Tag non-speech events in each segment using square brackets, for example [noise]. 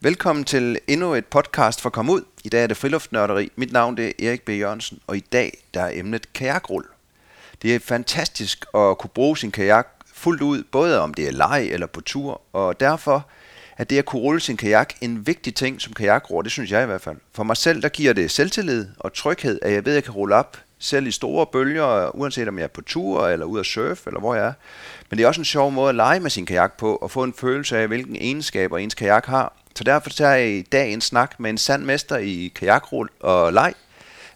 Velkommen til endnu et podcast for Kom Ud. I dag er det friluftnørderi. Mit navn det er Erik B. Jørgensen, og i dag der er emnet kajakrul. Det er fantastisk at kunne bruge sin kajak fuldt ud, både om det er leg eller på tur, og derfor er det at kunne rulle sin kajak en vigtig ting som kajakroer, det synes jeg i hvert fald. For mig selv, der giver det selvtillid og tryghed, at jeg ved, at jeg kan rulle op selv i store bølger, uanset om jeg er på tur eller ude at surfe, eller hvor jeg er. Men det er også en sjov måde at lege med sin kajak på, og få en følelse af, hvilken egenskaber ens kajak har. Så derfor tager jeg i dag en snak med en sand mester i kajakrull og leg,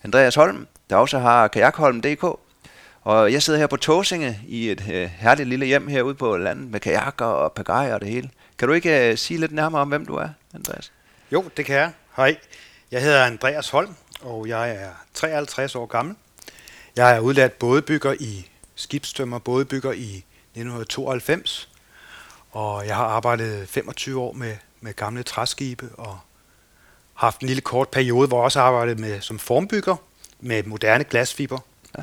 Andreas Holm, der også har kajakholm.dk. Og jeg sidder her på Tåsinge i et øh, herligt lille hjem herude på landet med kajakker og pagajer og det hele. Kan du ikke øh, sige lidt nærmere om, hvem du er, Andreas? Jo, det kan jeg. Hej. Jeg hedder Andreas Holm, og jeg er 53 år gammel. Jeg er udlært bådebygger i skibstømmer, bådebygger i 1992, og jeg har arbejdet 25 år med, med gamle træskibe og haft en lille kort periode, hvor jeg også arbejdet med som formbygger med moderne glasfiber, ja.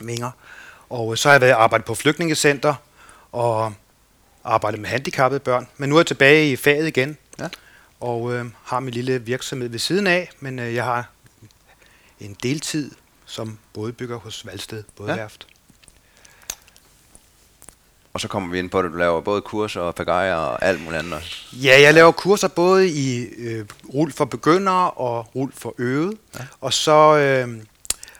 minger. Og så har jeg været arbejdet på flygtningecenter og arbejdet med handicappede børn. Men nu er jeg tilbage i faget igen, ja. og øh, har min lille virksomhed ved siden af, men øh, jeg har en deltid som bådebygger hos Valsted Bådeværft. Ja. Og så kommer vi ind på, at du laver både kurser og pagajer og alt muligt andet også. Ja, jeg laver kurser både i øh, rul for begyndere og rul for øvet. Ja. Og så øh,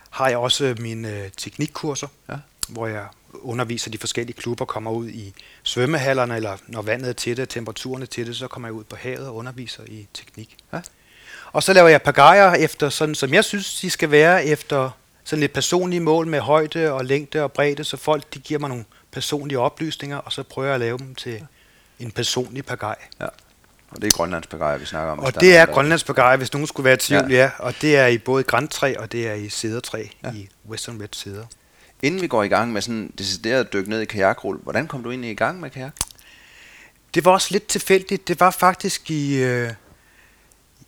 har jeg også mine øh, teknikkurser, ja. hvor jeg underviser de forskellige klubber, kommer ud i svømmehallerne, eller når vandet er til det, temperaturen er til det, så kommer jeg ud på havet og underviser i teknik. Ja. Og så laver jeg pagajer efter sådan, som jeg synes, de skal være efter sådan et personligt mål med højde og længde og bredde, så folk de giver mig nogle personlige oplysninger, og så prøver jeg at lave dem til en personlig pagaj. Ja. Og det er Grønlands pagaj, vi snakker om. Og det er Grønlands pagaj, hvis nogen skulle være i tvivl, ja. ja. Og det er i både græntræ og det er i cedertræ, ja. i Western Red Cedar. Inden vi går i gang med sådan decideret dyk ned i kajakrull, hvordan kom du ind i gang med kajak? Det var også lidt tilfældigt. Det var faktisk i, øh,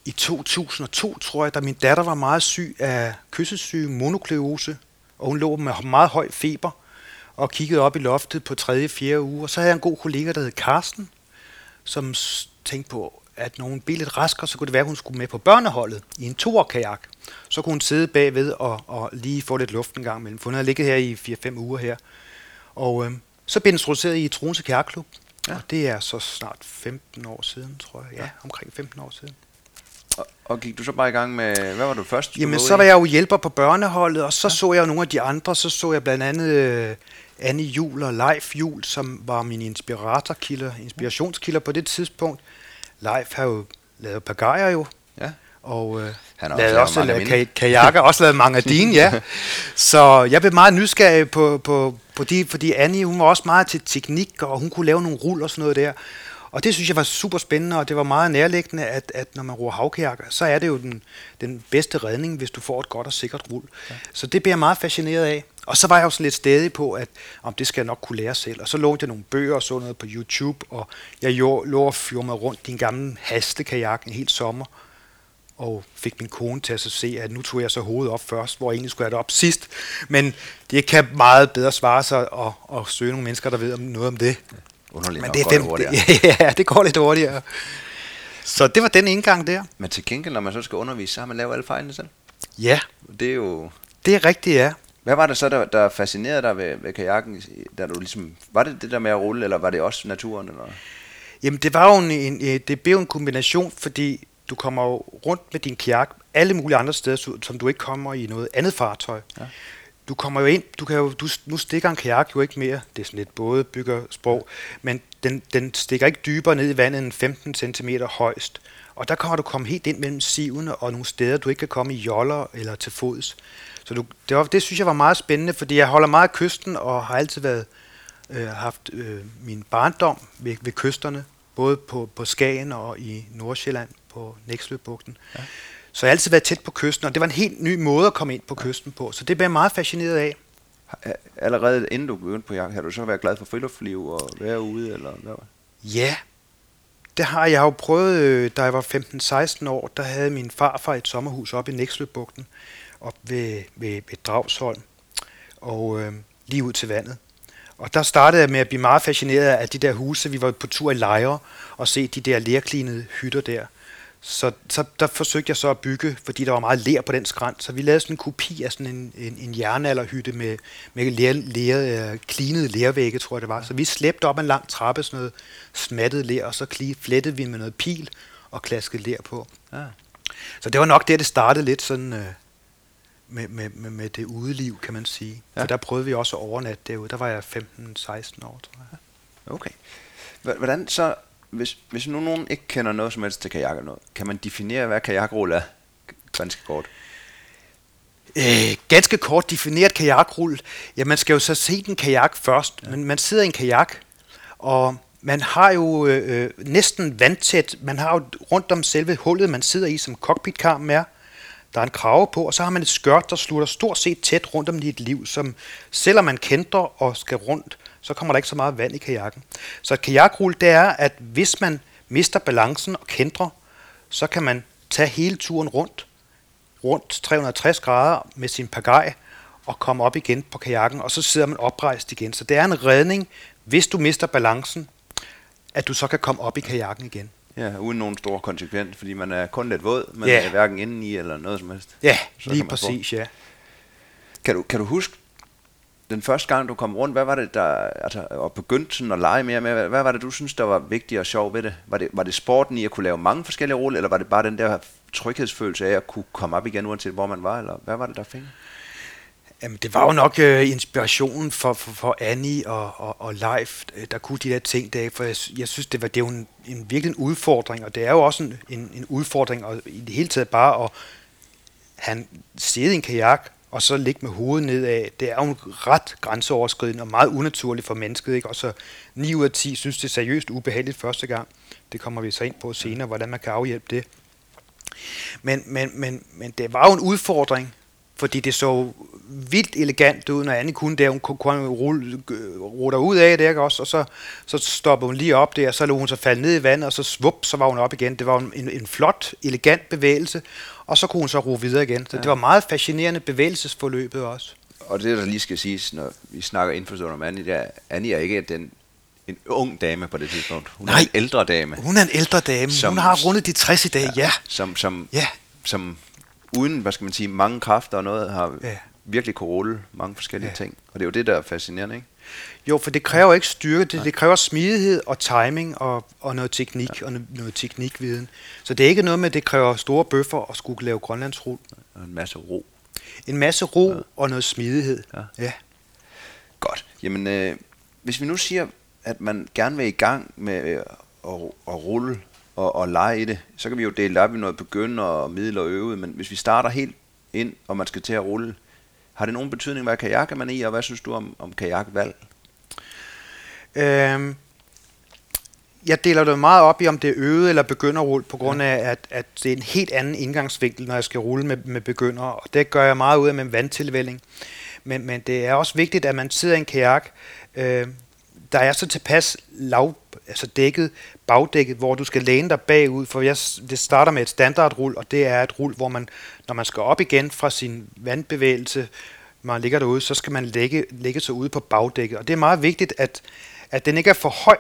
i 2002, tror jeg, da min datter var meget syg af kyssesyge, monokleose, og hun lå med meget høj feber og kiggede op i loftet på 3. 4. uge. Og så havde jeg en god kollega, der hed Karsten, som tænkte på, at når hun blev lidt raskere, så kunne det være, at hun skulle med på børneholdet i en toerkajak. Så kunne hun sidde bagved og, og lige få lidt luft en gang imellem. For hun havde ligget her i 4-5 uger her. Og øh, så blev den introduceret i Troense Kajakklub. Ja. Og det er så snart 15 år siden, tror jeg. Ja, omkring 15 år siden. Og, gik du så bare i gang med, hvad var du først? Jamen, så var jeg jo hjælper på børneholdet, og så ja. så jeg nogle af de andre. Så så jeg blandt andet uh, Annie Jul og Leif Jul, som var min inspiratorkilder, inspirationskilder på det tidspunkt. Leif har jo lavet pagajer jo. Ja. Og uh, han har lavet også, også lavet ka- kajakker, også lavet mange af dine, ja. [laughs] Så jeg blev meget nysgerrig på, på, på de, fordi Annie, hun var også meget til teknik, og hun kunne lave nogle rull og sådan noget der. Og det synes jeg var super spændende, og det var meget nærliggende, at, at når man roer havkajakker, så er det jo den, den bedste redning, hvis du får et godt og sikkert rul. Ja. Så det bliver jeg meget fascineret af. Og så var jeg også lidt stadig på, at om det skal jeg nok kunne lære selv. Og så lånte jeg nogle bøger og så noget på YouTube, og jeg lå og fyrte mig rundt i en gammel hastekajak en helt sommer, og fik min kone til at se, at nu tog jeg så hovedet op først, hvor jeg egentlig skulle have det op sidst. Men det kan meget bedre svare sig at, at søge nogle mennesker, der ved noget om det. Underligt Men det, er dem, det, [laughs] ja, det går lidt hurtigere. Så det var den indgang der. Men til gengæld, når man så skal undervise, så har man lavet alle fejlene selv. Ja. Det er jo... Det er rigtigt, ja. Hvad var det så, der, der fascinerede dig ved, ved kajakken? Da du ligesom, var det det der med at rulle, eller var det også naturen? Eller? Jamen, det var jo en, en, det blev en kombination, fordi du kommer jo rundt med din kajak alle mulige andre steder, som du ikke kommer i noget andet fartøj. Ja du kommer jo ind, du kan jo, du, nu stikker en kajak jo ikke mere, det er sådan lidt både bygger sprog, men den, den stikker ikke dybere ned i vandet end 15 cm højst. Og der kan du komme helt ind mellem sivene og nogle steder, du ikke kan komme i joller eller til fods. Så du, det, var, det synes jeg var meget spændende, fordi jeg holder meget af kysten og har altid været øh, haft øh, min barndom ved, ved kysterne, både på, på Skagen og i Nordsjælland på Næksløbugten. Ja. Så jeg har altid været tæt på kysten, og det var en helt ny måde at komme ind på kysten på. Så det blev jeg meget fascineret af. Allerede inden du begyndte på jagt, har du så været glad for friluftsliv og være ude? Eller hvad? Ja, det har jeg jo prøvet, øh, da jeg var 15-16 år. Der havde min farfar et sommerhus oppe i Næksløbugten, op ved, ved, ved Dragsholm, og øh, lige ud til vandet. Og der startede jeg med at blive meget fascineret af de der huse. Vi var på tur i lejre og se de der lærklinede hytter der. Så, så der forsøgte jeg så at bygge, fordi der var meget lær på den skrænt. Så vi lavede sådan en kopi af sådan en, en, en jernalderhytte med, med lær, lær, klinede lærvægge, tror jeg det var. Så vi slæbte op en lang trappe, sådan noget smattet lær, og så kli, flettede vi med noget pil og klaskede lær på. Ja. Så det var nok der, det startede lidt sådan øh, med, med, med, med det udeliv, kan man sige. Ja. For der prøvede vi også at overnatte derude. Der var jeg 15-16 år, tror jeg. Okay. Hvordan så hvis, hvis nu nogen ikke kender noget som helst til kajak eller noget, kan man definere, hvad kajakrulle er? Ganske kort. Øh, ganske kort defineret kajakrulle. Ja, man skal jo så se den kajak først. Ja. Men man sidder i en kajak, og man har jo øh, øh, næsten vandtæt, man har jo rundt om selve hullet, man sidder i, som cockpitkarmen er, der er en krave på, og så har man et skørt, der slutter stort set tæt rundt om dit liv, som selvom man kender og skal rundt, så kommer der ikke så meget vand i kajakken. Så et kajakrulle, det er, at hvis man mister balancen og kender, så kan man tage hele turen rundt, rundt 360 grader med sin pagaj, og komme op igen på kajakken, og så sidder man oprejst igen. Så det er en redning, hvis du mister balancen, at du så kan komme op i kajakken igen. Ja, uden nogen store konsekvens, fordi man er kun lidt våd, man ja. er hverken inde i eller noget som helst. Ja, så lige præcis, få. ja. Kan du, kan du huske den første gang, du kom rundt, hvad var det, der, altså, og begyndte sådan at lege mere med, hvad, var det, du synes, der var vigtigt og sjovt ved det? Var, det? var det sporten i at kunne lave mange forskellige roller, eller var det bare den der tryghedsfølelse af at kunne komme op igen, uanset hvor man var, eller hvad var det, der fik? Jamen, det var jo nok øh, inspirationen for, for, for Annie og, og, og Leif, øh, der kunne de der ting der, for jeg, jeg synes, det var, det var en, en virkelig en udfordring, og det er jo også en, en, en udfordring, og i det hele taget bare at han sidde i en kajak og så ligge med hovedet nedad, det er jo ret grænseoverskridende og meget unaturligt for mennesket. Ikke? Og så 9 ud af 10 synes det er seriøst ubehageligt første gang. Det kommer vi så ind på senere, hvordan man kan afhjælpe det. Men, men, men, men det var jo en udfordring, fordi det så vildt elegant ud, når Annie kunne det. Hun kunne rulle, rulle ud af det, ikke også? Og så, så stoppede hun lige op der, og så lå hun så falde ned i vandet, og så svup, så var hun op igen. Det var en, en flot, elegant bevægelse, og så kunne hun så ro videre igen. Så ja. det var meget fascinerende bevægelsesforløbet også. Og det, der lige skal siges, når vi snakker indforstående om Annie, det er, Annie er ikke den en ung dame på det tidspunkt. Hun Nej, er en ældre dame. Hun er en ældre dame. Som, hun har rundet de 60 i dag, ja. ja. Som, som, ja. som uden, hvad skal man sige, mange kræfter og noget, har ja. virkelig kunne rulle mange forskellige ja. ting. Og det er jo det, der er fascinerende, ikke? Jo, for det kræver ikke styrke, det, det kræver smidighed og timing og, og noget teknik ja. og noget teknikviden. Så det er ikke noget med, at det kræver store bøffer at skulle lave grønlandsrul. Og en masse ro. En masse ro ja. og noget smidighed. Ja. ja. Godt. Jamen, øh, hvis vi nu siger, at man gerne vil i gang med øh, at, at rulle og, og lege i det, så kan vi jo dele op i noget begynder og middel og øve, men hvis vi starter helt ind, og man skal til at rulle, har det nogen betydning, hvad kajak er man i, og hvad synes du om, om kajakvalg? Øhm, jeg deler det meget op i, om det er øvet eller begynderrulle, på grund af, at, at det er en helt anden indgangsvinkel, når jeg skal rulle med, med begynder, og det gør jeg meget ud af med vandtilvælling. Men, men det er også vigtigt, at man sidder i en kajak, øh, der er så tilpas lav, altså dækket, bagdækket, hvor du skal læne dig bagud, for jeg, det starter med et standardrul, og det er et rul, hvor man, når man skal op igen fra sin vandbevægelse, man ligger derude, så skal man lægge, lægge sig ude på bagdækket. Og det er meget vigtigt, at, at den ikke er for høj,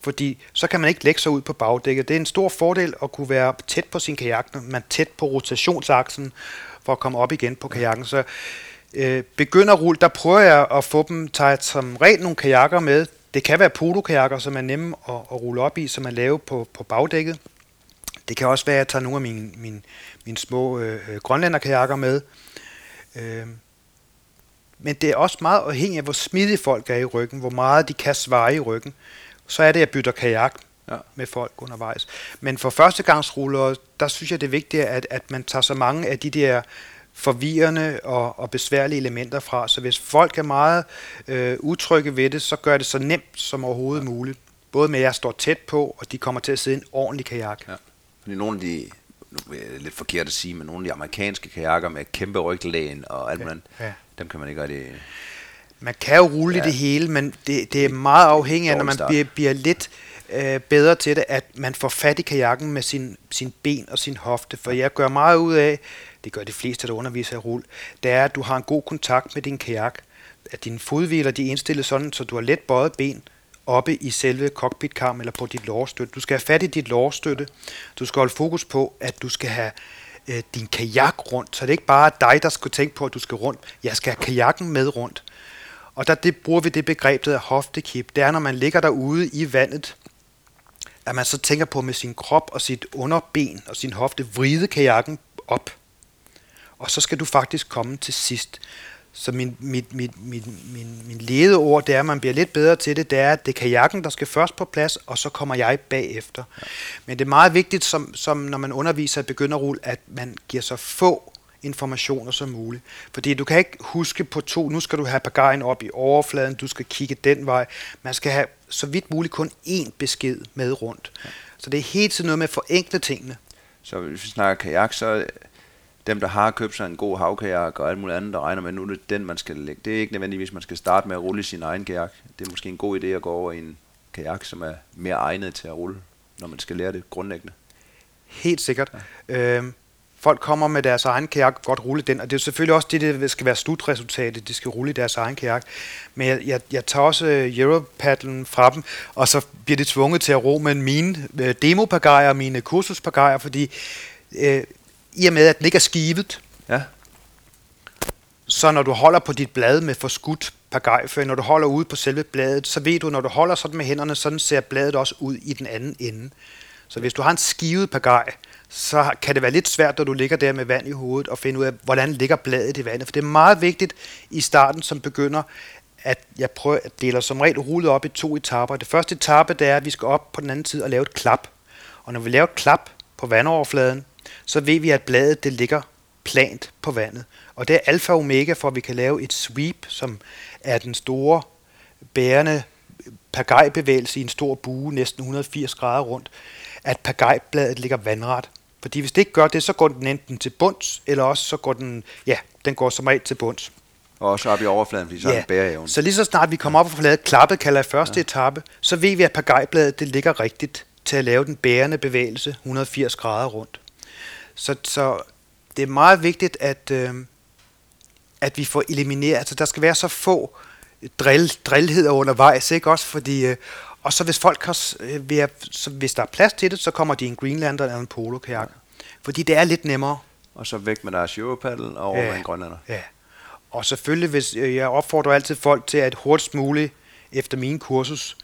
fordi så kan man ikke lægge sig ud på bagdækket. Det er en stor fordel at kunne være tæt på sin kajak, når man er tæt på rotationsaksen, for at komme op igen på kajakken. Så øh, begynderrull, der prøver jeg at få dem taget som regel nogle kajakker med. Det kan være polokajakker, som er nemme at, at rulle op i, som man laver på, på bagdækket. Det kan også være, at jeg tager nogle af mine, mine, mine små øh, grønlænderkajakker med. Øh, men det er også meget afhængigt af, hvor smidige folk er i ryggen, hvor meget de kan svare i ryggen. Så er det, at jeg bytter kajak ja. med folk undervejs. Men for førstegangsrullere, der synes jeg, det er vigtigt, at, at man tager så mange af de der forvirrende og, og besværlige elementer fra. Så hvis folk er meget øh, utrygge ved det, så gør det så nemt som overhovedet ja. muligt. Både med, at jeg står tæt på, og de kommer til at sidde i en ordentlig kajak. Ja. Fordi nogle af de, nu er det lidt forkert at sige, men nogle af de amerikanske kajakker med kæmpe ryglæn og alt ja. muligt, ja. dem kan man ikke rigtig... Man kan jo rulle ja. det hele, men det, det er meget afhængigt af, når man bliver, bliver lidt øh, Øh, bedre til det, at man får fat i kajakken med sin, sin ben og sin hofte. For jeg gør meget ud af, det gør de fleste, der underviser i rul, det er, at du har en god kontakt med din kajak. at dine fodhviler de er indstillet sådan, så du har let bøjet ben oppe i selve cockpitkarmen eller på dit lårstøtte. Du skal have fat i dit lårstøtte. Du skal holde fokus på, at du skal have øh, din kajak rundt. Så det er ikke bare dig, der skal tænke på, at du skal rundt. Jeg skal have kajakken med rundt. Og der det, bruger vi det begreb, der hedder hoftekip. Det er, når man ligger derude i vandet, at man så tænker på med sin krop og sit underben og sin hofte vride kajakken op. Og så skal du faktisk komme til sidst. Så min, mit, mit, mit, min, min ledeord, det er, at man bliver lidt bedre til det, det er, at det er kajakken, der skal først på plads, og så kommer jeg bagefter. Ja. Men det er meget vigtigt, som, som når man underviser i begynderrulle, at man giver så få informationer som muligt. Fordi du kan ikke huske på to, nu skal du have pagajen op i overfladen, du skal kigge den vej. Man skal have så vidt muligt kun én besked med rundt. Ja. Så det er helt tiden noget med at forenkle tingene. Så hvis vi snakker kajak, så dem, der har købt sig en god havkajak og alt muligt andet, der regner med, nu er det den, man skal lægge. Det er ikke nødvendigvis, man skal starte med at rulle sin egen kajak. Det er måske en god idé at gå over i en kajak, som er mere egnet til at rulle, når man skal lære det grundlæggende. Helt sikkert. Ja. Øhm, folk kommer med deres egen kajak, godt rulle den, og det er selvfølgelig også det, det skal være slutresultatet, de skal rulle i deres egen kajak. Men jeg, jeg, jeg tager også øh, Europaddlen fra dem, og så bliver de tvunget til at ro med mine øh, demopagajer og mine kursuspagajer, fordi øh, i og med, at den ikke er skivet, ja. så når du holder på dit blad med forskudt pagajføring, når du holder ude på selve bladet, så ved du, når du holder sådan med hænderne, sådan ser bladet også ud i den anden ende. Så hvis du har en skivet pagaj, så kan det være lidt svært, når du ligger der med vand i hovedet, og finde ud af, hvordan ligger bladet i vandet. For det er meget vigtigt i starten, som begynder, at jeg prøver at dele som regel rullet op i to etaper. Det første etape, det er, at vi skal op på den anden side og lave et klap. Og når vi laver et klap på vandoverfladen, så ved vi, at bladet det ligger plant på vandet. Og det er alfa og omega for, at vi kan lave et sweep, som er den store bærende pagajbevægelse i en stor bue, næsten 180 grader rundt, at pagajbladet ligger vandret. Fordi hvis det ikke gør det, så går den enten til bunds, eller også så går den, ja, den går som regel til bunds. Og også op i overfladen, fordi så ja. er den bæreevne. Så lige så snart vi kommer op og får lavet klappet, kalder første ja. etape, så ved vi, at pagajbladet det ligger rigtigt til at lave den bærende bevægelse 180 grader rundt. Så, så det er meget vigtigt, at, øh, at vi får elimineret, altså der skal være så få drill, drillheder undervejs, ikke også? Fordi, øh, og så hvis folk har, øh, så hvis der er plads til det, så kommer de en Greenlander eller en polo -kajak. Fordi det er lidt nemmere. Og så væk med deres Europaddle og over ja, med en grønlander. Ja. Og selvfølgelig, hvis øh, jeg opfordrer altid folk til at hurtigst muligt efter min kursus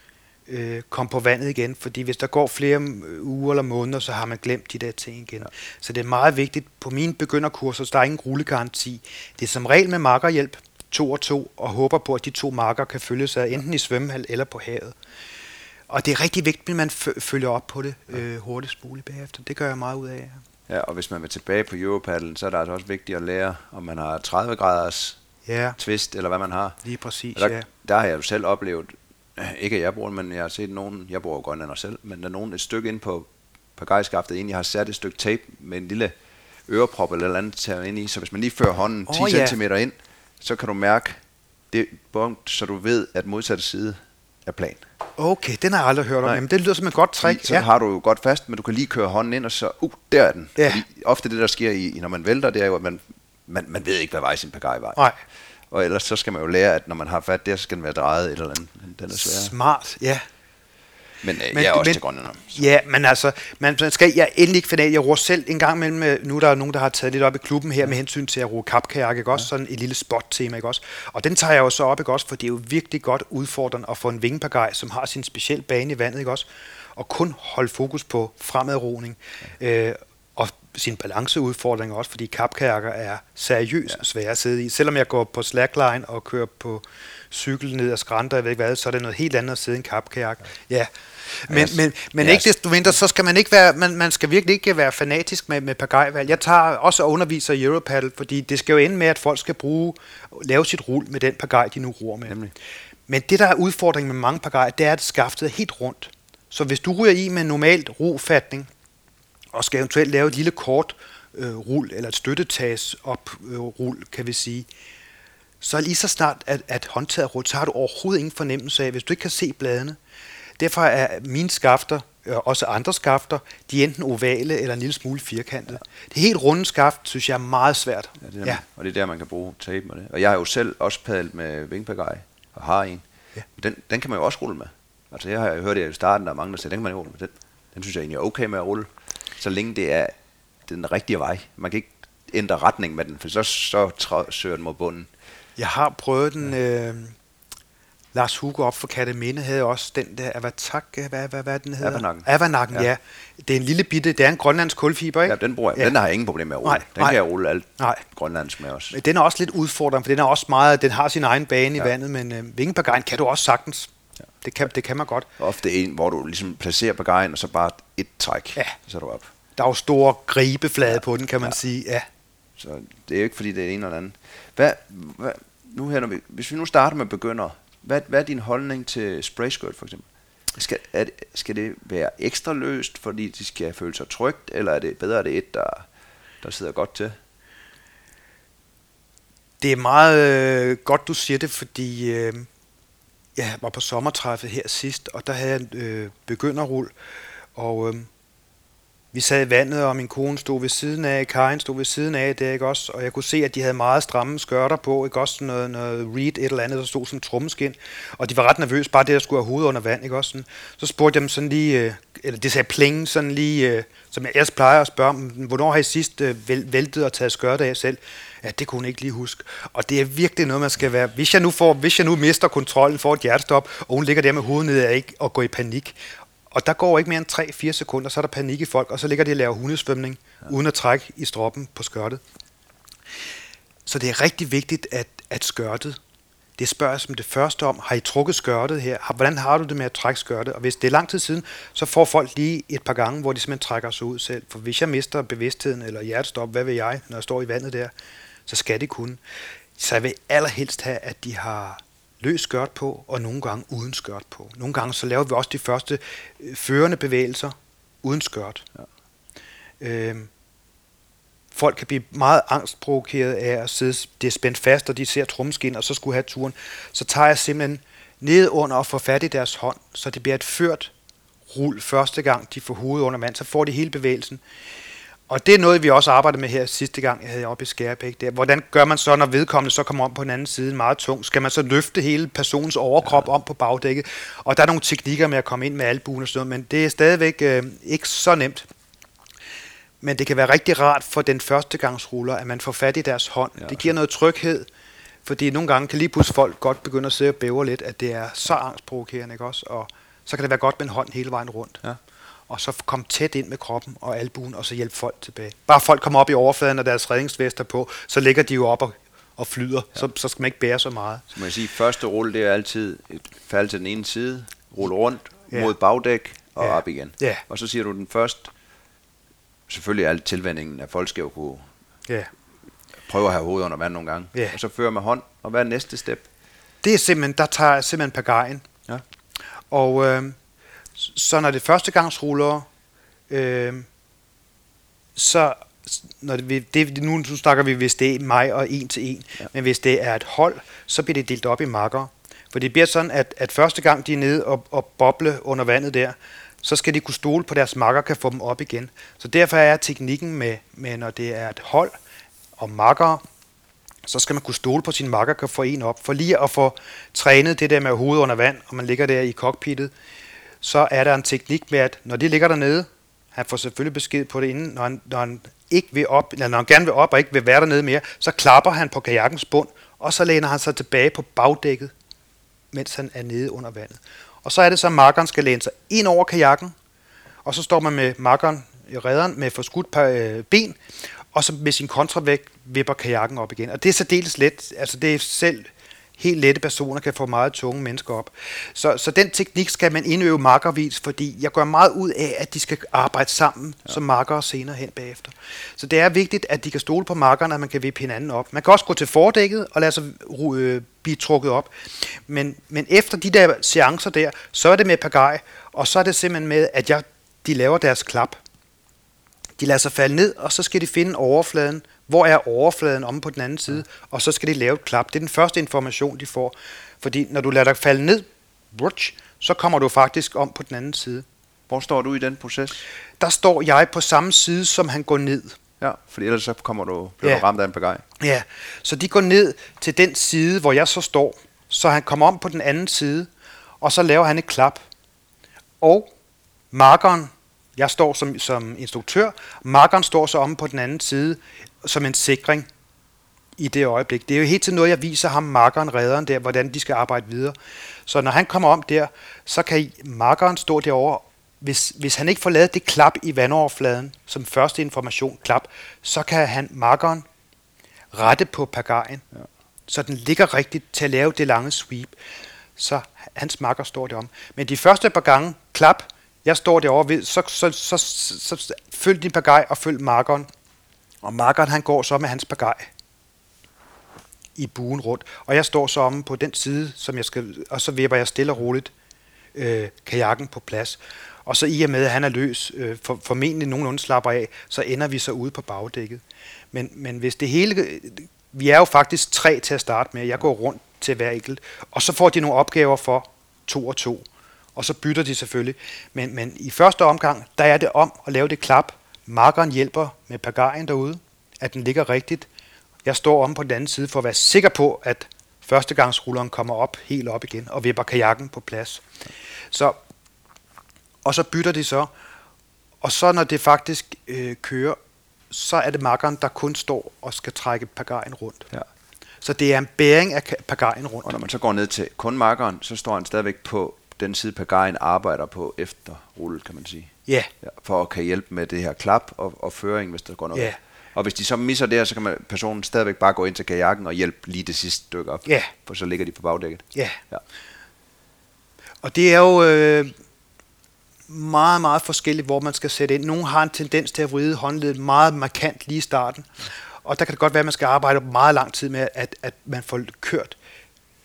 øh, komme på vandet igen, fordi hvis der går flere øh, uger eller måneder, så har man glemt de der ting igen. Ja. Så det er meget vigtigt. På mine begynderkurser, der er ingen rullegaranti. Det er som regel med markerhjælp, to og to, og håber på, at de to marker kan følge sig enten i svømmehal eller på havet. Og det er rigtig vigtigt, at man følger op på det øh, hurtigst muligt bagefter. Det gør jeg meget ud af. Ja, og hvis man vil tilbage på Europaddlen, så er det altså også vigtigt at lære, om man har 30 graders ja. twist, eller hvad man har. Lige præcis, der, ja. Der har jeg jo selv oplevet, [clears throat] ikke at jeg bruger men jeg har set nogen, jeg bruger Grønlander selv, men der er nogen et stykke ind på, på gejskaftet, egentlig har sat et stykke tape med en lille øreprop eller andet til ind i, så hvis man lige fører hånden oh, 10 ja. cm ind, så kan du mærke det punkt, så du ved, at modsatte side er plan. Okay, den har jeg aldrig hørt om, men det lyder som et godt trick. Så ja. har du jo godt fast, men du kan lige køre hånden ind, og så, uh, der er den. Ja. Fordi ofte det, der sker, i, når man vælter, det er jo, at man, man, man ved ikke, hvad vej sin pagaj var. Nej. Og ellers så skal man jo lære, at når man har fat der, så skal den være drejet et eller andet. Den er svær. Smart, ja. Men, øh, men jeg er også men, til grønlænder. Ja, men altså, man, man skal, jeg endelig ikke fanat. Jeg roer selv en gang imellem, øh, nu der er nogen, der har taget lidt op i klubben her med hensyn til at roe kapkajak, ikke også? Ja. Sådan et lille spot-tema, ikke også? Og den tager jeg jo så op, ikke også? For det er jo virkelig godt udfordrende at få en vingepagaj, som har sin speciel bane i vandet, ikke også? Og kun holde fokus på fremadroning. Ja. Øh, og sin balanceudfordringer også, fordi kapkajakker er seriøst ja. svære at sidde i. Selvom jeg går på slackline og kører på cykel ned ad skrænter, jeg ved ikke hvad, så er det noget helt andet at sidde i en kapkajak. Ja. Men, yes. men, men yes. ikke desto mindre, så skal man ikke være, man, man skal virkelig ikke være fanatisk med, med pagajvalg. Jeg tager også og underviser i Europaddle, fordi det skal jo ende med, at folk skal bruge, lave sit rul med den pagaj, de nu ruer med. Nemlig. Men det, der er udfordringen med mange pagajer, det er, at skaftet er helt rundt. Så hvis du ryger i med normalt rofatning, og skal eventuelt lave et lille kort øh, rul, eller et støttetags op øh, rul, kan vi sige, så lige så snart, at, at håndtaget er rundt, så har du overhovedet ingen fornemmelse af, hvis du ikke kan se bladene. Derfor er mine skafter øh, også andre skafter, de er enten ovale eller en lille smule firkantede. Ja. Det helt runde skaft, synes jeg er meget svært. Ja, det er, ja. Og det er der, man kan bruge tape med det. Og jeg har jo selv også padlet med vingpagaj, og har en. Ja. Den, den kan man jo også rulle med. Altså jeg har hørt det i starten, der er mange, der siger, den kan man jo rulle med. Den, den synes jeg egentlig er okay med at rulle, så længe det er den rigtige vej. Man kan ikke ændre retning med den, for så, så træ, søger den mod bunden. Jeg har prøvet den... Øh, Lars Hugo op for Katteminde havde også den der Avatak, hvad, hvad, hvad den hedder? Avanakken. Avanakken, ja. ja. Det er en lille bitte, det er en grønlandsk kulfiber, ikke? Ja, den bruger jeg. Ja. Den har jeg ingen problem med at rulle. Nej, den nej. kan jeg rulle alt nej. grønlandsk med også. Men den er også lidt udfordrende, for den er også meget, den har sin egen bane ja. i vandet, men øh, vingepagejen kan du også sagtens. Ja. Det, kan, det kan man godt. Ofte en, hvor du ligesom placerer pagajen, og så bare et træk, ja. så er du op. Der er jo store gribeflade ja. på den, kan man ja. sige. Ja. Så det er jo ikke, fordi det er en eller anden. Hvad, hvad, nu her, når vi, hvis vi nu starter med begynder, hvad, hvad er din holdning til sprayskirt for eksempel? Skal, er det, skal det være ekstra løst, fordi de skal føle sig trygt, eller er det bedre, at det er et, der, der sidder godt til? Det er meget øh, godt, du siger det, fordi øh, jeg var på sommertræffet her sidst, og der havde jeg en øh, begynderrull, og øh, vi sad i vandet, og min kone stod ved siden af, Karin stod ved siden af det, ikke også? Og jeg kunne se, at de havde meget stramme skørter på, ikke også? Noget, noget reed, et eller andet, der stod som trommeskin. Og de var ret nervøse, bare det, der skulle have hovedet under vand, ikke også? Sådan. Så spurgte jeg dem sådan lige, øh, eller det sagde pling, sådan lige, øh, som jeg ellers plejer at spørge dem, hvornår har I sidst øh, væltet og taget skørter af selv? Ja, det kunne hun ikke lige huske. Og det er virkelig noget, man skal være. Hvis jeg nu, får, hvis jeg nu mister kontrollen, får et hjertestop, og hun ligger der med hovedet nede og, ikke, og går i panik, og der går ikke mere end 3-4 sekunder, så er der panik i folk, og så ligger de og laver hundesvømning, ja. uden at trække i stroppen på skørtet. Så det er rigtig vigtigt, at, at skørtet, det spørger som det første om, har I trukket skørtet her? Hvordan har du det med at trække skørtet? Og hvis det er lang tid siden, så får folk lige et par gange, hvor de simpelthen trækker sig ud selv. For hvis jeg mister bevidstheden eller hjertestop, hvad vil jeg, når jeg står i vandet der, så skal de kunne. Så jeg vil allerhelst have, at de har løs skørt på, og nogle gange uden skørt på. Nogle gange så laver vi også de første øh, førende bevægelser uden skørt. Ja. Øhm, folk kan blive meget angstprovokeret af at sidde, det er spændt fast, og de ser trumskin, og så skulle have turen. Så tager jeg simpelthen ned under og får fat i deres hånd, så det bliver et ført rul første gang, de får hovedet under vand, så får de hele bevægelsen. Og det er noget, vi også arbejdede med her sidste gang, jeg havde oppe i Skærbæk. Der. Hvordan gør man så, når vedkommende så kommer om på den anden side meget tung? Skal man så løfte hele personens overkrop ja. om på bagdækket? Og der er nogle teknikker med at komme ind med albuen og sådan noget, men det er stadigvæk øh, ikke så nemt. Men det kan være rigtig rart for den første gangsruller, at man får fat i deres hånd. Ja. Det giver noget tryghed, fordi nogle gange kan lige pludselig folk godt begynde at sidde og bæve lidt, at det er så angstprovokerende, ikke også? Og så kan det være godt med en hånd hele vejen rundt. Ja og så komme tæt ind med kroppen og albuen, og så hjælpe folk tilbage. Bare folk kommer op i overfladen, og deres redningsvester på, så ligger de jo op og, og flyder, ja. så, så skal man ikke bære så meget. Så jeg sige, første rulle, det er altid et fald til den ene side, rulle rundt ja. mod bagdæk og ja. op igen. Ja. Og så siger du den først, selvfølgelig er alt tilvændingen, at folk skal jo kunne ja. prøve at have hovedet under vand nogle gange, ja. og så fører med hånd, og hvad er næste step? Det er simpelthen, der tager jeg simpelthen pagajen, ja. og øh, så når det første gang ruller, øh, så når det, det, nu, nu snakker vi, hvis det er mig og en til en, ja. men hvis det er et hold, så bliver det delt op i makker. For det bliver sådan, at, at første gang de er nede og, og boble under vandet der, så skal de kunne stole på, at deres makker kan få dem op igen. Så derfor er teknikken med, med når det er et hold og makker, så skal man kunne stole på, at sin makker kan få en op. For lige at få trænet det der med hovedet under vand, og man ligger der i cockpittet, så er der en teknik med, at når de ligger dernede, han får selvfølgelig besked på det inden, når han, når han ikke vil op, eller når han gerne vil op og ikke vil være dernede mere, så klapper han på kajakkens bund, og så læner han sig tilbage på bagdækket, mens han er nede under vandet. Og så er det så, at markeren skal læne sig ind over kajakken, og så står man med markeren, i redderen med forskudt øh, ben, og så med sin kontravægt vipper kajakken op igen. Og det er særdeles let. Altså det er selv helt lette personer kan få meget tunge mennesker op. Så, så den teknik skal man indøve makkervis, fordi jeg gør meget ud af, at de skal arbejde sammen ja. som makkere senere hen bagefter. Så det er vigtigt, at de kan stole på makkerne, at man kan vippe hinanden op. Man kan også gå til fordækket og lade sig øh, blive trukket op. Men, men efter de der seancer der, så er det med pagaj, og så er det simpelthen med, at jeg, de laver deres klap. De lader sig falde ned, og så skal de finde overfladen, hvor er overfladen om på den anden side? Og så skal de lave et klap. Det er den første information, de får. Fordi når du lader dig falde ned, så kommer du faktisk om på den anden side. Hvor står du i den proces? Der står jeg på samme side, som han går ned. Ja, for ellers så kommer du, bliver Ja. du ramt af en pagaj. Ja, så de går ned til den side, hvor jeg så står. Så han kommer om på den anden side, og så laver han et klap. Og markeren, jeg står som, som instruktør, markeren står så om på den anden side som en sikring i det øjeblik. Det er jo helt til noget, jeg viser ham, markeren, redderen der, hvordan de skal arbejde videre. Så når han kommer om der, så kan markeren stå derovre. Hvis, hvis han ikke får lavet det klap i vandoverfladen, som første information, klap, så kan han markeren rette på pagajen, ja. så den ligger rigtigt til at lave det lange sweep. Så hans makker står derom. Men de første par gange, klap, jeg står derovre, ved, så, så, så, så, så, så følg din pagaj og følg markeren. Og markeren han går så med hans pagaj i buen rundt. Og jeg står så omme på den side, som jeg skal, og så vipper jeg stille og roligt øh, kajakken på plads. Og så i og med, at han er løs, øh, for, formentlig nogenlunde slapper af, så ender vi så ude på bagdækket. Men, men hvis det hele... Vi er jo faktisk tre til at starte med. Jeg går rundt til hver enkelt. Og så får de nogle opgaver for to og to. Og så bytter de selvfølgelig. Men, men i første omgang, der er det om at lave det klap. Markeren hjælper med pagajen derude, at den ligger rigtigt. Jeg står om på den anden side for at være sikker på, at førstegangsrulleren kommer op helt op igen og vipper kajakken på plads. Så, og så bytter de så, og så når det faktisk øh, kører, så er det makkeren, der kun står og skal trække pagajen rundt. Ja. Så det er en bæring af pagajen rundt. Og når man så går ned til kun markeren, så står han stadigvæk på den side, pagajen arbejder på efter rullet, kan man sige. Ja, Ja, for at kan hjælpe med det her klap og, og føring, hvis der går noget. Ja. Og hvis de så misser det her, så kan man, personen stadigvæk bare gå ind til kajakken og hjælpe lige det sidste stykke op. Ja. For så ligger de på bagdækket. ja. Ja. Og det er jo øh, meget, meget forskelligt, hvor man skal sætte ind. Nogle har en tendens til at vride håndledet meget markant lige i starten. Og der kan det godt være, at man skal arbejde meget lang tid med, at, at man får kørt.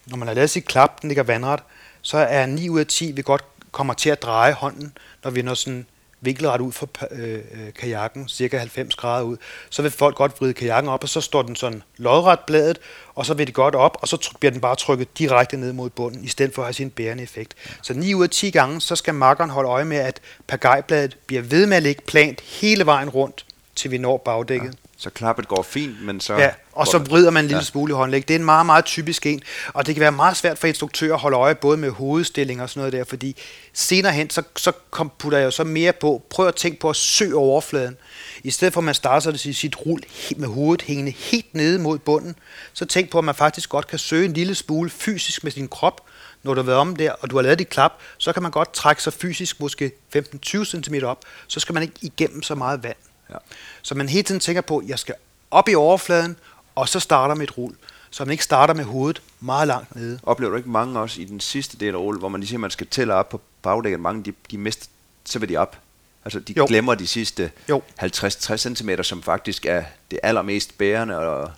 Når man har lavet sit klap, den ligger vandret, så er 9 ud af 10, vi godt kommer til at dreje hånden, når vi når sådan vinkelret ud for øh, øh kajakken, cirka 90 grader ud, så vil folk godt vride kajakken op, og så står den sådan lodret bladet, og så vil det godt op, og så bliver den bare trykket direkte ned mod bunden, i stedet for at have sin bærende effekt. Så 9 ud af 10 gange, så skal makkeren holde øje med, at pagajbladet bliver ved med at ligge plant hele vejen rundt, til vi når bagdækket. Så klappet går fint, men så... Ja, og så det- vrider man en lille Ja. ja. smule i håndlæg. Det er en meget, meget typisk en, og det kan være meget svært for instruktører at holde øje både med hovedstilling og sådan noget der, fordi senere hen, så, så kom, putter jeg jo så mere på, prøv at tænke på at søge overfladen. I stedet for at man starter sit, sit rul med hovedet hængende helt nede mod bunden, så tænk på, at man faktisk godt kan søge en lille smule fysisk med sin krop, når du har været om der, og du har lavet dit klap, så kan man godt trække sig fysisk måske 15-20 cm op, så skal man ikke igennem så meget vand. Ja. Så man hele tiden tænker på, at jeg skal op i overfladen, og så starter et rul. Så man ikke starter med hovedet meget langt nede. Oplever du ikke mange også i den sidste del af rullet, hvor man lige siger, at man skal tælle op på bagdækket, mange de, de mister, så vil de op. Altså de jo. Glemmer de sidste Jo. 50-60 cm, som faktisk er det allermest bærende. Og,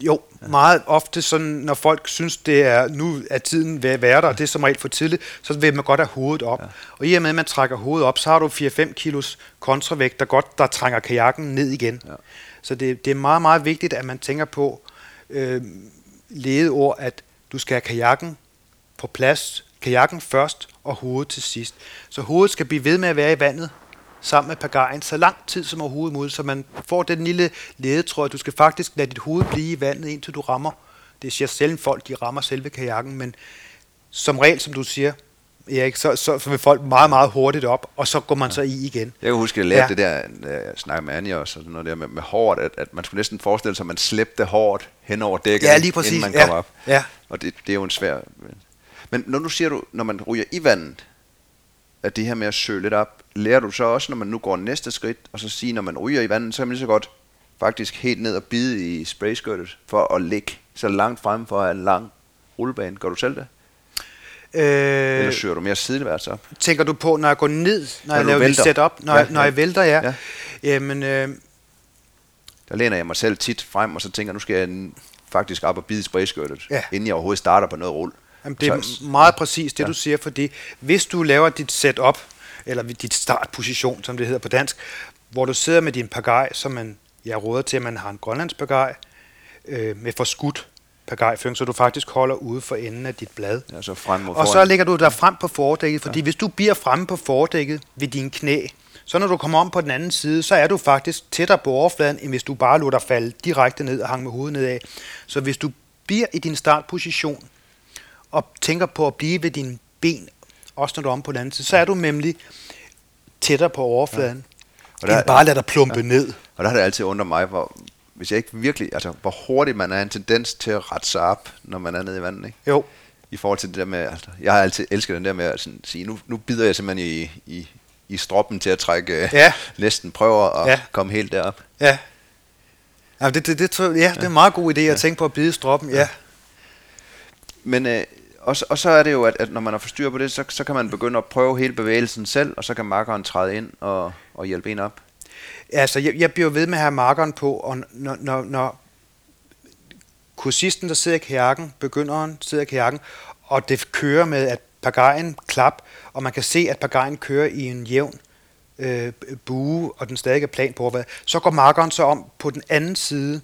Jo, meget ofte, sådan, når folk synes, det er nu er tiden ved at være der, og det er som regel for tidligt, så vil man godt have hovedet op. Ja. Og i og med, at man trækker hovedet op, så har du 4-5 kilos kontravægt, der godt der trænger kajakken ned igen. Ja. Så det, det er meget, meget vigtigt, at man tænker på øh, ledeord, at du skal have kajakken på plads, kajakken først og hovedet til sidst. Så hovedet skal blive ved med at være i vandet sammen med pagajen så lang tid som overhovedet muligt, så man får den lille ledetråd. Du skal faktisk lade dit hoved blive i vandet, indtil du rammer. Det siger sjældent folk, de rammer selve kajakken, men som regel, som du siger, Erik, så, så, så vil folk meget, meget hurtigt op, og så går man ja. så i igen. jeg kan huske, at jeg lærte ja. Ja. det der, jeg snakkede med Anja og sådan noget der med, med håret, at, at man skulle næsten forestille sig, at man slæbte håret hen over dækket, Ja, lige præcis. inden man Ja. kommer op. Ja. Og det, det er jo en svær... Men når du siger, du, når man ryger i vandet, at det her med at søge lidt op, lærer du så også, når man nu går næste skridt, og så sige, når man ryger i vandet, så kan man lige så godt faktisk helt ned og bide i sprayskirtet, for at ligge så langt frem for en lang rullebane. Gør du selv det? Øh, Eller søger du mere sideværs op? tænker du på, når jeg går ned, når, Når jeg laver vælter. setup, når, Ja, ja, når ja. jeg vælter, ja. Ja. ja. Jamen, øh, Der læner jeg mig selv tit frem, og så tænker jeg, nu skal jeg faktisk op og bide i sprayskirtet, Ja. inden jeg overhovedet starter på noget rull. Jamen, det er Så- meget præcis det, Ja. du siger, fordi hvis du laver dit setup, eller dit startposition, som det hedder på dansk, hvor du sidder med din pagaj, som man, jeg råder til, at man har en grønlandsk pagaj, øh, med forskudt pagajføring, så du faktisk holder ude for enden af dit blad. Ja, så frem mod Og så lægger du dig frem på fordækket, fordi ja. hvis du bliver fremme på fordækket ved dine knæ, så når du kommer om på den anden side, så er du faktisk tættere på overfladen, end hvis du bare lå dig falde direkte ned og hang med hovedet nedad. Så hvis du bliver i din startposition og tænker på at blive ved dine ben, også når du er om på den anden side, så er du nemlig tættere på overfladen, Og ja. der- end bare lade dig plumpe ja. ned. Og der har det altid undret mig, hvor, hvis jeg ikke virkelig, altså hvor hurtigt man er en tendens til at rette sig op, når man er nede i vandet, ikke? Jo, I forhold til det der med, altså, jeg har altid elsket den der med at sådan, sige, nu, nu bider jeg simpelthen i, i, i stroppen til at trække, øh, Ja. næsten prøver at Ja. ja. komme helt derop. ja. Ja, det, det, det, ja, det er en meget god idé at tænke på at bide stroppen, ja. Men øh, og, og så er det jo, at, at når man har forstyr på det, så, så kan man begynde at prøve hele bevægelsen selv, og så kan markeren træde ind og, og hjælpe en op. Altså, jeg, jeg bliver ved med at have markeren på, og når, når, når kursisten, der sidder i kajakken, begynderen sidder i kajakken, og det kører med, at pagajen klap, og man kan se, at pagajen kører i en jævn øh, bue, og den stadig er plan på overfladen, så går markeren så om på den anden side,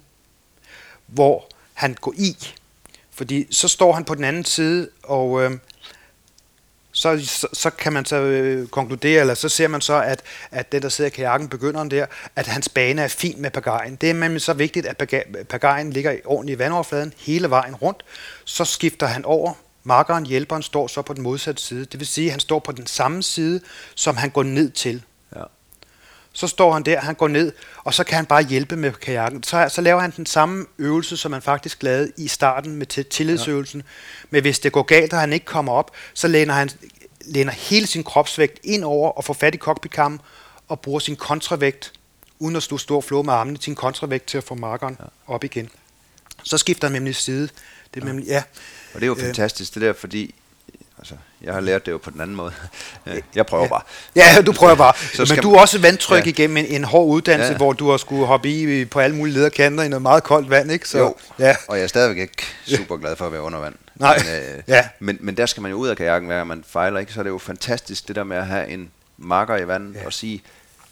hvor han går i. Fordi så står han på den anden side, og øh, så, så, så kan man så øh, konkludere, eller så ser man så, at, at den, der sidder i kajakken, begynderen der, at hans bane er fin med pagajen. Det er nemlig så vigtigt, at pagajen ligger ordentligt i vandoverfladen hele vejen rundt. Så skifter han over. Markeren, hjælperen, står så på den modsatte side. Det vil sige, at han står på den samme side, som han går ned til. Så står han der, han går ned, og så kan han bare hjælpe med kajakken. Så, så laver han den samme øvelse, som han faktisk lavede i starten med til- tillidsøvelsen. Ja. Men hvis det går galt, og han ikke kommer op, så læner han læner hele sin kropsvægt ind over og får fat i cockpitkammen og bruger sin kontravægt, uden at stå stor flå med armene, sin kontravægt til at få markeren ja. op igen. Så skifter han nemlig side. Det er ja. nemlig, ja. Og det er jo Øh. fantastisk, det der, fordi altså, jeg har lært det jo på den anden måde. [laughs] Jeg prøver ja. bare. Ja, du prøver bare. [laughs] Så Men du er også vandtryk ja. Ja. igennem en, en hård uddannelse, ja. Ja. hvor du har skulle hoppe i på alle mulige lederkanter i noget meget koldt vand, ikke? Så, jo, Ja. og jeg er stadigvæk ikke [laughs] super glad for at være under vand. Nej. Men, øh, Ja. men, men der skal man jo ud af kajakken, hver man fejler, ikke? så er det jo fantastisk det der med at have en marker i vandet Ja. og sige,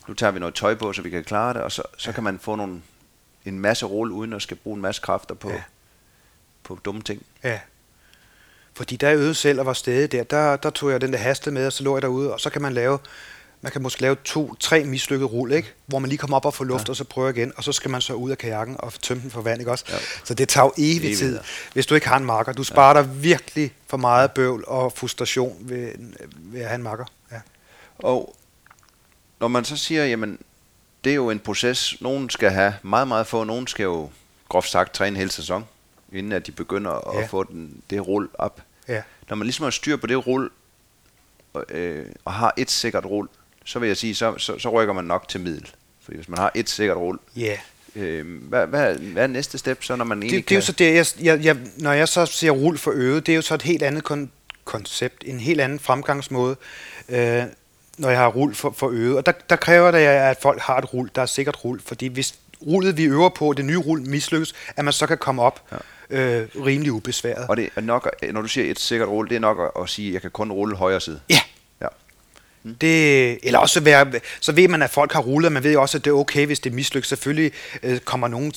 nu tager vi noget tøj på, så vi kan klare det, og så, så kan man få nogle, en masse rulle, uden at skal bruge en masse kræfter på, Ja. ja. på dumme ting. ja. Fordi der jeg øvede selv og var stadig der, der, der tog jeg den der haste med, og så lå jeg derude, og så kan man lave, man kan måske lave to, tre mislykkede rull, ikke? Hvor man lige kommer op og får luft, ja. og så prøver igen, og så skal man så ud af kajakken og tømme den for vand, ikke også? Ja. Så det tager jo evig tid, Evigheder. hvis du ikke har en marker. Du sparer ja. dig virkelig for meget bøvl og frustration ved, ved at have en marker. Ja. Og når man så siger, jamen, det er jo en proces, nogen skal have meget, meget få, nogen skal jo groft sagt træne hele sæson, inden at de begynder at Ja. ja. få den, det rull op. Når man ligesom har styr på det rull, og, øh, og har et sikkert rull, så vil jeg sige, så, så, så rykker man nok til middel. Fordi hvis man har et sikkert rull, Ja. øh, hvad, hvad, hvad er næste step så, når man egentlig Det, det er jo så det, jeg, jeg, jeg, når jeg så ser rull for øget, det er jo så et helt andet kon- koncept, en helt anden fremgangsmåde, øh, når jeg har rull for, for øget. Og der, der kræver det, at folk har et rull, der er sikkert rull, fordi hvis rullet, vi øver på, det nye rull mislykkes, at man så kan komme op ja. Øh, rimelig ubesværet. Og det er nok, når du siger et sikkert rull, det er nok at, at sige, at jeg kan kun rulle højre side. Ja, Det, eller også være, så ved man, at folk har rullet, og man ved også, at det er okay, hvis det mislykkes. Selvfølgelig øh, kommer nogen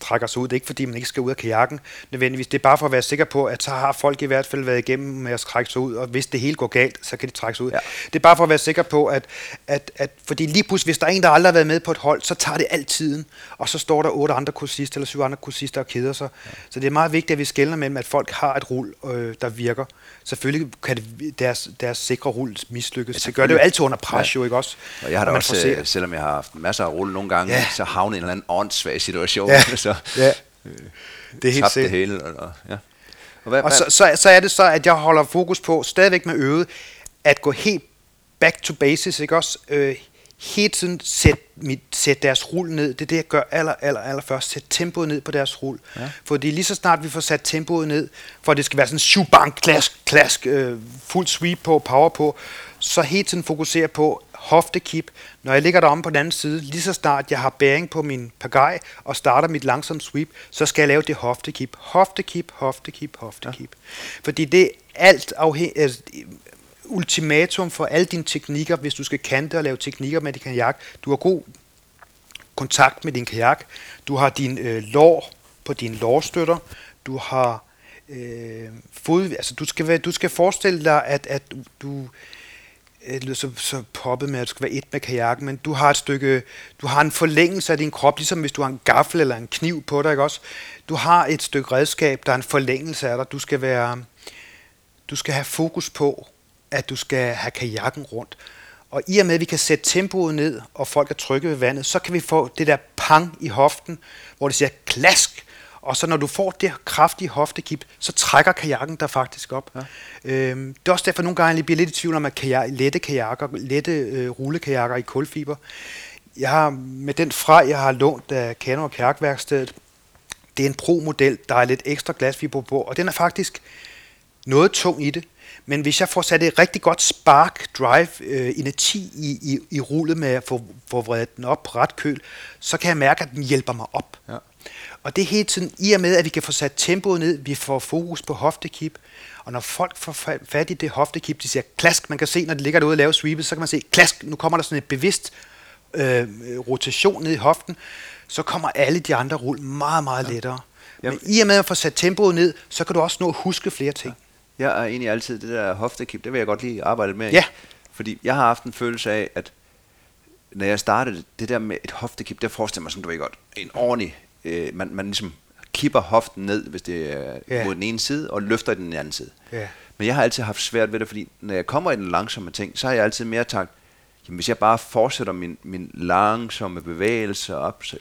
trækker sig ud. Det er ikke, fordi man ikke skal ud af kajakken nødvendigvis. Det er bare for at være sikker på, at så har folk i hvert fald været igennem med at trække sig ud, og hvis det hele går galt, så kan de trække sig ud. Ja. Det er bare for at være sikker på, at, at, at fordi lige pludselig, hvis der er en, der aldrig har været med på et hold, så tager det altid, og så står der otte andre kursister eller syv andre kursister og keder sig. Ja. Så det er meget vigtigt, at vi skelner mellem, at folk har et rull, øh, der virker. Selvfølgelig kan det, deres, deres sikre rull mislykkes. Det gør det jo altid under pres, jo, ikke også? Og jeg har da også, forcerer. øh, selvom jeg har haft masser af rulle nogle gange, Ja. ja. så havnet i en eller anden åndssvag situation. Ja. [laughs] så Ja. Det er helt tabt det sikkert. hele. Og, og, ja. og, hvad, Og så, så, så er det så, at jeg holder fokus på, stadigvæk med øvet, at gå helt back to basis, ikke også? Øh, hele tiden sæt, mit, sæt deres rull ned. Det er det, jeg gør aller, aller, aller først. Sæt tempoet ned på deres rull. Ja. Fordi lige så snart vi får sat tempoet ned, for det skal være sådan shubang, klask, klask, øh, fuld sweep på, power på, så hele tiden fokusere på hoftekip. Når jeg ligger deromme på den anden side, lige så snart jeg har bæring på min pagaj og starter mit langsomme sweep, så skal jeg lave det hoftekip. Hoftekip, hoftekip, hoftekip. Ja. Fordi det er alt afhængigt ultimatum for alle dine teknikker, hvis du skal kante og lave teknikker med din kajak. Du har god kontakt med din kajak. Du har din øh, lår på dine lårstøtter. du har øh, fod, altså du skal, du skal forestille dig, at, at du, Øh, det lyder så, så poppet med, at du skal være et med kajakken, men du har et stykke, du har en forlængelse af din krop, ligesom hvis du har en gaffel eller en kniv på dig, ikke også? Du har et stykke redskab, der er en forlængelse af dig. Du skal være, du skal have fokus på, at du skal have kajakken rundt. Og i og med, at vi kan sætte tempoet ned, og folk er trygge ved vandet, så kan vi få det der pang i hoften, hvor det siger klask, og så når du får det kraftige hoftekip, så trækker kajakken der faktisk op. Ja. Øhm, det er også derfor, nogle gange jeg bliver lidt i tvivl om, at kajak, lette kajakker, lette øh, rullekajakker i kulfiber. Jeg har med den fra, jeg har lånt af Kano og Kajakværkstedet, det er en pro-model, der er lidt ekstra glasfiber på, og den er faktisk noget tung i det. Men hvis jeg får sat et rigtig godt spark drive øh, energi i, i, i rullet med at få, få vredet den op ret køl, så kan jeg mærke, at den hjælper mig op. Ja. Og det er hele tiden, i og med, at vi kan få sat tempoet ned, vi får fokus på hoftekip, og når folk får fat i det hoftekip, de siger klask, man kan se, når de ligger derude og laver sweepet, så kan man se klask, nu kommer der sådan et bevidst øh, rotation ned i hoften, så kommer alle de andre rull meget, meget ja. lettere. Men i og med at få sat tempoet ned, så kan du også nå at huske flere ting. Ja. Jeg er egentlig altid det der hoftekip, det vil jeg godt lige arbejde med. Ja. Fordi jeg har haft en følelse af, at når jeg startede det der med et hoftekip, der forestiller mig, som du ved godt, en ordentlig øh, man, man ligesom kipper hoften ned, hvis det er yeah. mod den ene side, og løfter den anden side. Yeah. Men jeg har altid haft svært ved det, fordi når jeg kommer i den langsomme ting, så har jeg altid mere sagt, jamen hvis jeg bare fortsætter min, min langsomme bevægelse op, så,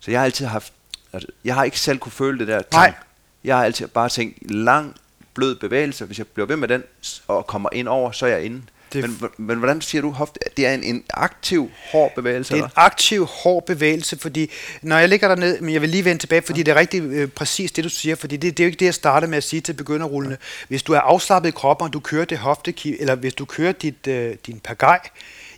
så jeg har altid haft, altså, jeg har ikke selv kunne føle det der Nej. Jeg har altid bare tænkt, lang, blød bevægelse, hvis jeg bliver ved med den, og kommer ind over, så er jeg inde. Det men, men hvordan siger du hofte? Det er en, en aktiv, hård bevægelse? Det er en aktiv, hård bevægelse, fordi når jeg ligger derned, men jeg vil lige vende tilbage, fordi ja. det er rigtig øh, præcis det, du siger, fordi det, det er jo ikke det, jeg starter med at sige til begynderrullende. Hvis du er afslappet i kroppen, og du kører det hofte, eller hvis du kører dit, øh, din pagaj,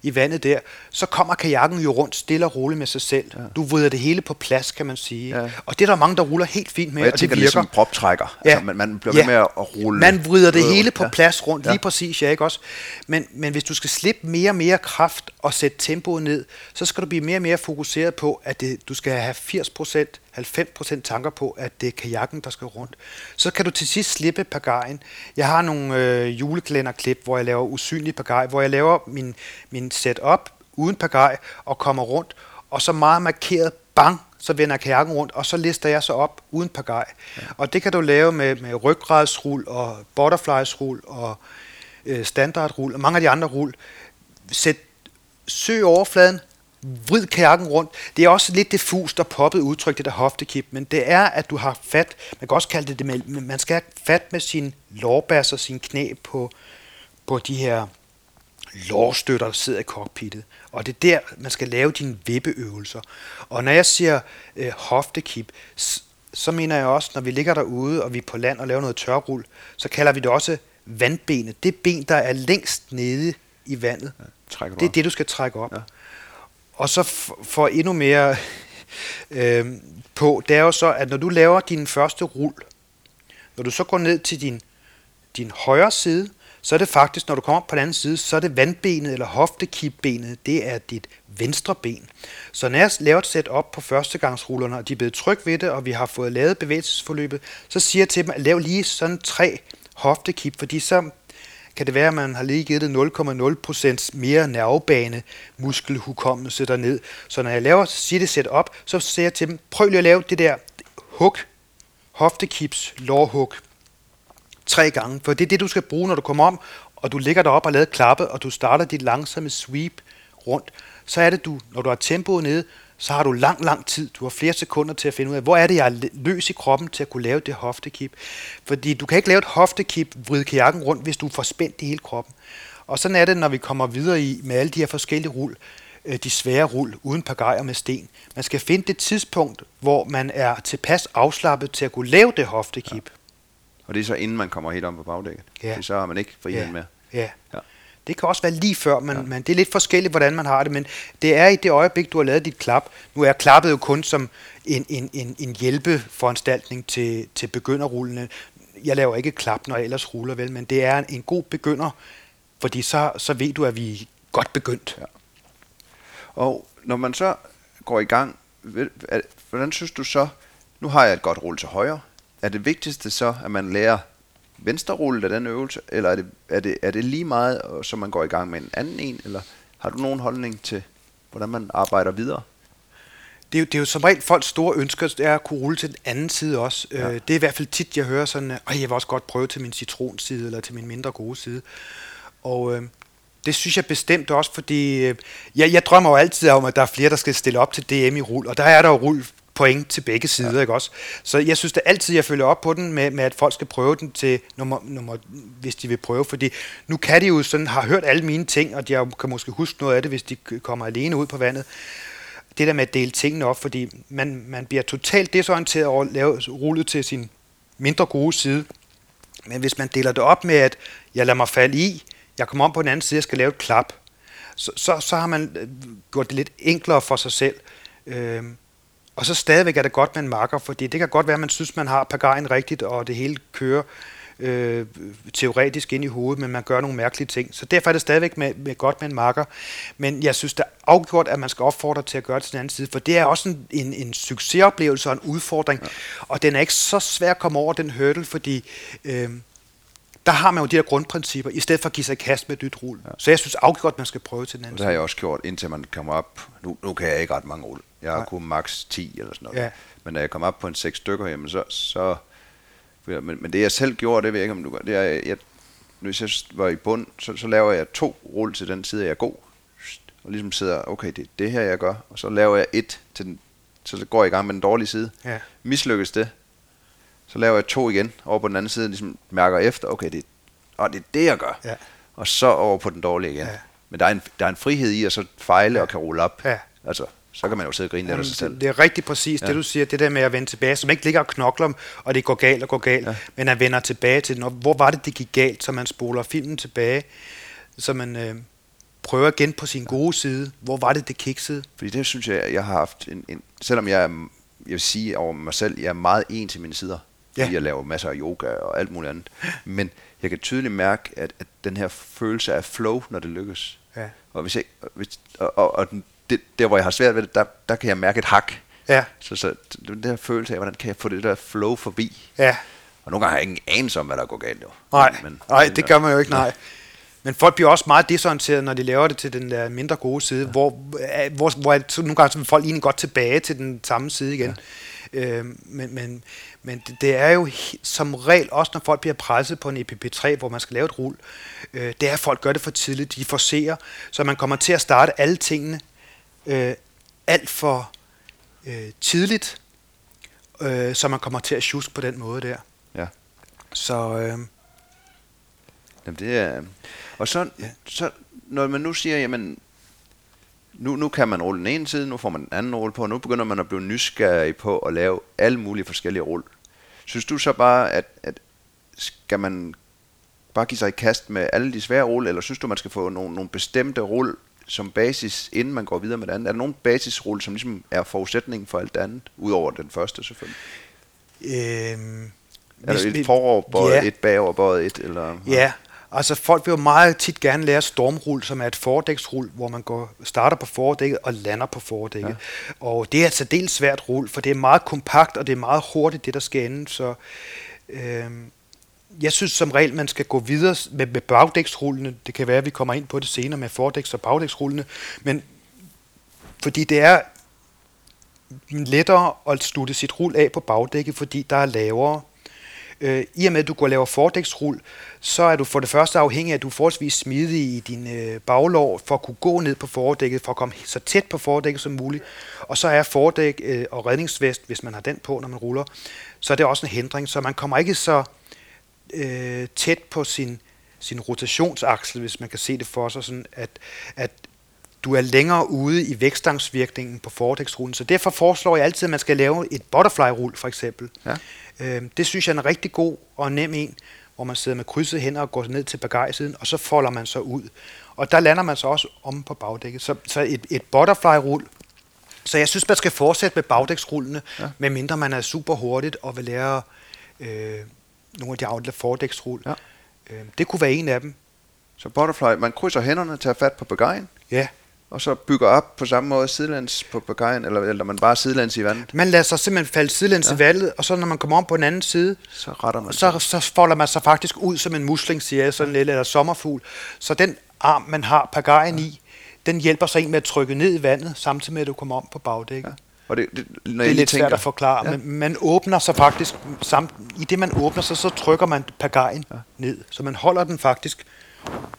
i vandet der, så kommer kajakken jo rundt stille og roligt med sig selv. Ja. Du vrider det hele på plads, kan man sige. Ja. Og det er der mange, der ruller helt fint med, og, jeg og det virker. det er som proptrækker. Ja. Altså, man, man bliver ved med at rulle. Man vrider det hele på plads rundt, lige ja. præcis, ja, ikke også? Men, men hvis du skal slippe mere og mere kraft og sætte tempoet ned, så skal du blive mere og mere fokuseret på, at det, du skal have 80 procent 90% tanker på, at det er kajakken, der skal rundt. Så kan du til sidst slippe pagajen. Jeg har nogle øh, julekalenderklip, hvor jeg laver usynlig pagaj, hvor jeg laver min, min setup uden pagaj og kommer rundt, og så meget markeret, bang, så vender kajakken rundt, og så lister jeg så op uden pagaj. Ja. Og det kan du lave med, med ryggradsrul og butterfliesrul og øh, standardrul og mange af de andre rul. Sæt søg overfladen, vrid kajakken rundt. Det er også lidt diffust og poppet udtryk, det der hoftekip, men det er, at du har fat, man kan også kalde det det med, man skal have fat med sin lårbas og sin knæ på, på de her lårstøtter, der sidder i cockpittet. Og det er der, man skal lave dine vippeøvelser. Og når jeg siger øh, hoftekip, så mener jeg også, når vi ligger derude, og vi er på land og laver noget tørrull, så kalder vi det også vandbenet. Det ben, der er længst nede i vandet. Ja, det er det, du skal trække op. Ja. Og så for endnu mere [laughs] øh, på, det er jo så, at når du laver din første rul, når du så går ned til din, din højre side, så er det faktisk, når du kommer op på den anden side, så er det vandbenet eller hoftekipbenet, det er dit venstre ben. Så når jeg laver et sæt op på førstegangsrullerne, og de er blevet tryg ved det, og vi har fået lavet bevægelsesforløbet, så siger jeg til dem, at lav lige sådan tre hoftekip, fordi så kan det være, at man har lige givet det 0,0% mere nervebane muskelhukommelse derned. Så når jeg laver sit set op, så siger jeg til dem, prøv lige at lave det der hook, hoftekips, lårhook, tre gange. For det er det, du skal bruge, når du kommer om, og du ligger derop og laver klappe, og du starter dit langsomme sweep rundt. Så er det du, når du har tempoet nede, så har du lang, lang tid. Du har flere sekunder til at finde ud af, hvor er det, jeg er løs i kroppen til at kunne lave det hoftekip. Fordi du kan ikke lave et hoftekip, vride kajakken rundt, hvis du får spændt i hele kroppen. Og sådan er det, når vi kommer videre i med alle de her forskellige rul, øh, de svære rul, uden pagajer med sten. Man skal finde det tidspunkt, hvor man er tilpas afslappet til at kunne lave det hoftekip. Ja. Og det er så inden man kommer helt om på bagdækket. Ja. Det så har man ikke friheden ja. med. Ja. ja. Det kan også være lige før, men, ja. men det er lidt forskelligt, hvordan man har det. Men det er i det øjeblik, du har lavet dit klap. Nu er klappet jo kun som en, en, en, en hjælpeforanstaltning til, til begynderrullene. Jeg laver ikke klap, når jeg ellers ruller, vel, men det er en, en god begynder, fordi så, så ved du, at vi er godt begyndt. Ja. Og når man så går i gang, hvordan synes du så, nu har jeg et godt rulle til højre, er det vigtigste så, at man lærer venstre rulle af den øvelse, eller er det, er det, er det lige meget, så man går i gang med en anden en, eller har du nogen holdning til, hvordan man arbejder videre? Det er, jo, det er jo som regel folks store ønsker, det er at kunne rulle til den anden side også. Ja. Øh, det er i hvert fald tit, jeg hører sådan, at jeg vil også godt prøve til min citronside, eller til min mindre gode side. Og øh, det synes jeg bestemt også, fordi øh, jeg, jeg drømmer jo altid om, at der er flere, der skal stille op til DM i rull, og der er der jo rull point til begge sider, ja. ikke også? Så jeg synes det altid, jeg følger op på den med, med, at folk skal prøve den til nummer, nummer, hvis de vil prøve, fordi nu kan de jo sådan, har hørt alle mine ting, og de kan måske huske noget af det, hvis de kommer alene ud på vandet. Det der med at dele tingene op, fordi man, man bliver totalt desorienteret over at lave rullet til sin mindre gode side. Men hvis man deler det op med, at jeg lader mig falde i, jeg kommer om på den anden side, jeg skal lave et klap, så, så, så har man øh, gjort det lidt enklere for sig selv. Øh, og så stadigvæk er det godt med en marker, fordi det kan godt være, at man synes, man har pagajen rigtigt, og det hele kører øh, teoretisk ind i hovedet, men man gør nogle mærkelige ting. Så derfor er det stadigvæk med, med godt med en marker. Men jeg synes det er afgjort, at man skal opfordre til at gøre det til den anden side, for det er også en, en, en succesoplevelse og en udfordring, ja. og den er ikke så svær at komme over den hurdle, fordi... Øh, der har man jo de her grundprincipper, i stedet for at give sig kast med et nyt rull. Ja. Så jeg synes afgjort, man skal prøve til den anden Det har jeg også gjort, indtil man kommer op. Nu, nu kan jeg ikke ret mange. Jeg har kun max 10 eller sådan noget. Ja. Men når jeg kommer op på en 6 stykker, jamen så, så men, men det jeg selv gjorde, det ved jeg ikke, om du gør, det er, jeg, hvis jeg var i bund, så, så laver jeg to rull til den side, jeg er god. Og ligesom sidder, okay, det er det her, jeg gør. Og så laver jeg et til den, så går jeg i gang med den dårlige side. Ja. Mislykkes det, så laver jeg to igen over på den anden side, ligesom mærker efter, okay, det, og det er det, jeg gør. Ja. Og så over på den dårlige igen. Ja. Men der er, en, der er en frihed i at så fejle ja. og kan rulle op. Ja. Altså, så kan man jo sidde og grine Jamen, af sig selv. Det er rigtig præcis ja. det, du siger, det der med at vende tilbage, som ikke ligger og knokler, og det går galt og går galt, ja. men at vender tilbage til, når, hvor var det, det gik galt, så man spoler filmen tilbage, så man øh, prøver igen på sin gode side, hvor var det, det kiksede. Fordi det synes jeg, jeg har haft, en, en, selvom jeg, jeg vil sige over mig selv, jeg er meget en til mine sider, ja. jeg laver masser af yoga og alt muligt andet, men jeg kan tydeligt mærke, at, at den her følelse af flow, når det lykkes, ja. og, hvis jeg, hvis, og, og, og den det, der hvor jeg har svært ved det, der, der kan jeg mærke et hak. Ja. Så, så den der følelse af, hvordan kan jeg få det der flow forbi. Ja. Og nogle gange har jeg ingen anelse om, hvad der går galt. Jo. Nej, men, nej det gør man jo ikke, nej. Men folk bliver også meget desorienteret, når de laver det til den der mindre gode side, ja. hvor, hvor, hvor så nogle gange så folk egentlig godt tilbage til den samme side igen. Ja. Øh, men, men, men det, det er jo som regel også, når folk bliver presset på en EPP3, hvor man skal lave et rul, øh, det er, at folk gør det for tidligt. De forserer, så man kommer til at starte alle tingene øh, alt for øh, tidligt, øh, så man kommer til at sjuske på den måde der. Ja. Så... Øh, Jamen det er... Og så, ja. så når man nu siger, jamen, nu, nu kan man rulle den ene side, nu får man den anden rulle på, og nu begynder man at blive nysgerrig på at lave alle mulige forskellige rull. Synes du så bare, at, at skal man bare give sig i kast med alle de svære rull, eller synes du, man skal få nogle, nogle bestemte rull som basis, inden man går videre med det andet? Er der nogen basisrulle, som ligesom er forudsætningen for alt det andet, udover den første selvfølgelig? Øhm, er der et foroverbøjet, ja. et bagoverbøjet, et? Eller, ja, altså folk vil jo meget tit gerne lære stormrull, som er et fordæksrull, hvor man går, starter på fordækket og lander på fordækket. Ja. Og det er et særdeles svært rull, for det er meget kompakt, og det er meget hurtigt, det der skal ende. Så øhm, jeg synes som regel, man skal gå videre med, med bagdæksrullene. Det kan være, at vi kommer ind på det senere med fordæks- og bagdæksrullene. Men fordi det er lettere at slutte sit rul af på bagdækket, fordi der er lavere. Øh, I og med, at du går og laver fordæksrull, så er du for det første afhængig af, at du er forholdsvis smidig i din øh, baglår for at kunne gå ned på fordækket, for at komme så tæt på fordækket som muligt. Og så er fordæk øh, og redningsvest, hvis man har den på, når man ruller, så er det også en hindring. Så man kommer ikke så øh, tæt på sin, sin rotationsaksel, hvis man kan se det for sig, sådan at, at du er længere ude i vækstangsvirkningen på fordæksrullen. Så derfor foreslår jeg altid, at man skal lave et butterfly-rull, for eksempel. Ja. Øh, det synes jeg er en rigtig god og nem en, hvor man sidder med krydsede hænder og går ned til bagajsiden, og så folder man så ud. Og der lander man så også om på bagdækket. Så, så et, et butterfly-rull, så jeg synes, man skal fortsætte med bagdæksrullene, ja. medmindre man er super hurtigt og vil lære øh, nogle af de andre fordæksrull. Ja. Øh, det kunne være en af dem. Så butterfly, man krydser hænderne, tager fat på begejen. Ja. og så bygger op på samme måde sidelands på pagajen, eller, eller man bare sidelands i vandet, Man lader sig simpelthen falde sidelæns ja. i vandet, og så når man kommer om på den anden side, så retter man så, så folder man sig faktisk ud som en musling, siger jeg, sådan lidt, eller sommerfugl. Så den arm, man har pagajen ja. i, den hjælper sig en med at trykke ned i vandet, samtidig med, at du kommer om på bagdækket. Ja. Og det, det, når Det jeg er lige lidt tænker, svært at forklare, Ja. men man åbner sig faktisk, samt, i det man åbner sig, så trykker man pagajen ja. ned. Så man holder den faktisk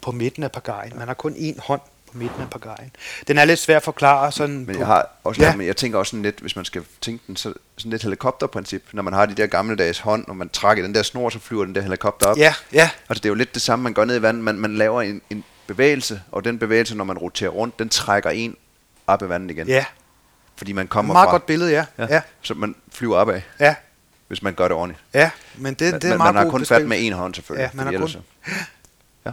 på midten af pagajen. Man har kun én hånd på midten af pagajen. Den er lidt svær at forklare sådan Men jeg har også Ja. men jeg tænker også sådan lidt, hvis man skal tænke den, så sådan lidt helikopterprincip, når man har de der gammeldags hånd, og man trækker den der snor, så flyver den der helikopter op. Ja, ja, Altså det er jo lidt det samme, man gør ned i vandet. Man, man laver en, en bevægelse, og den bevægelse, når man roterer rundt, den trækker en op i vandet igen. ja. Fordi man kommer Meget fra, godt billede, ja. Ja, ja. Så man flyver opad, ja. hvis man gør det ordentligt. ja. Men det, det er en meget man har kun fat beskrivelse. med en hånd selvfølgelig. Ja, man har kun- så- [laughs]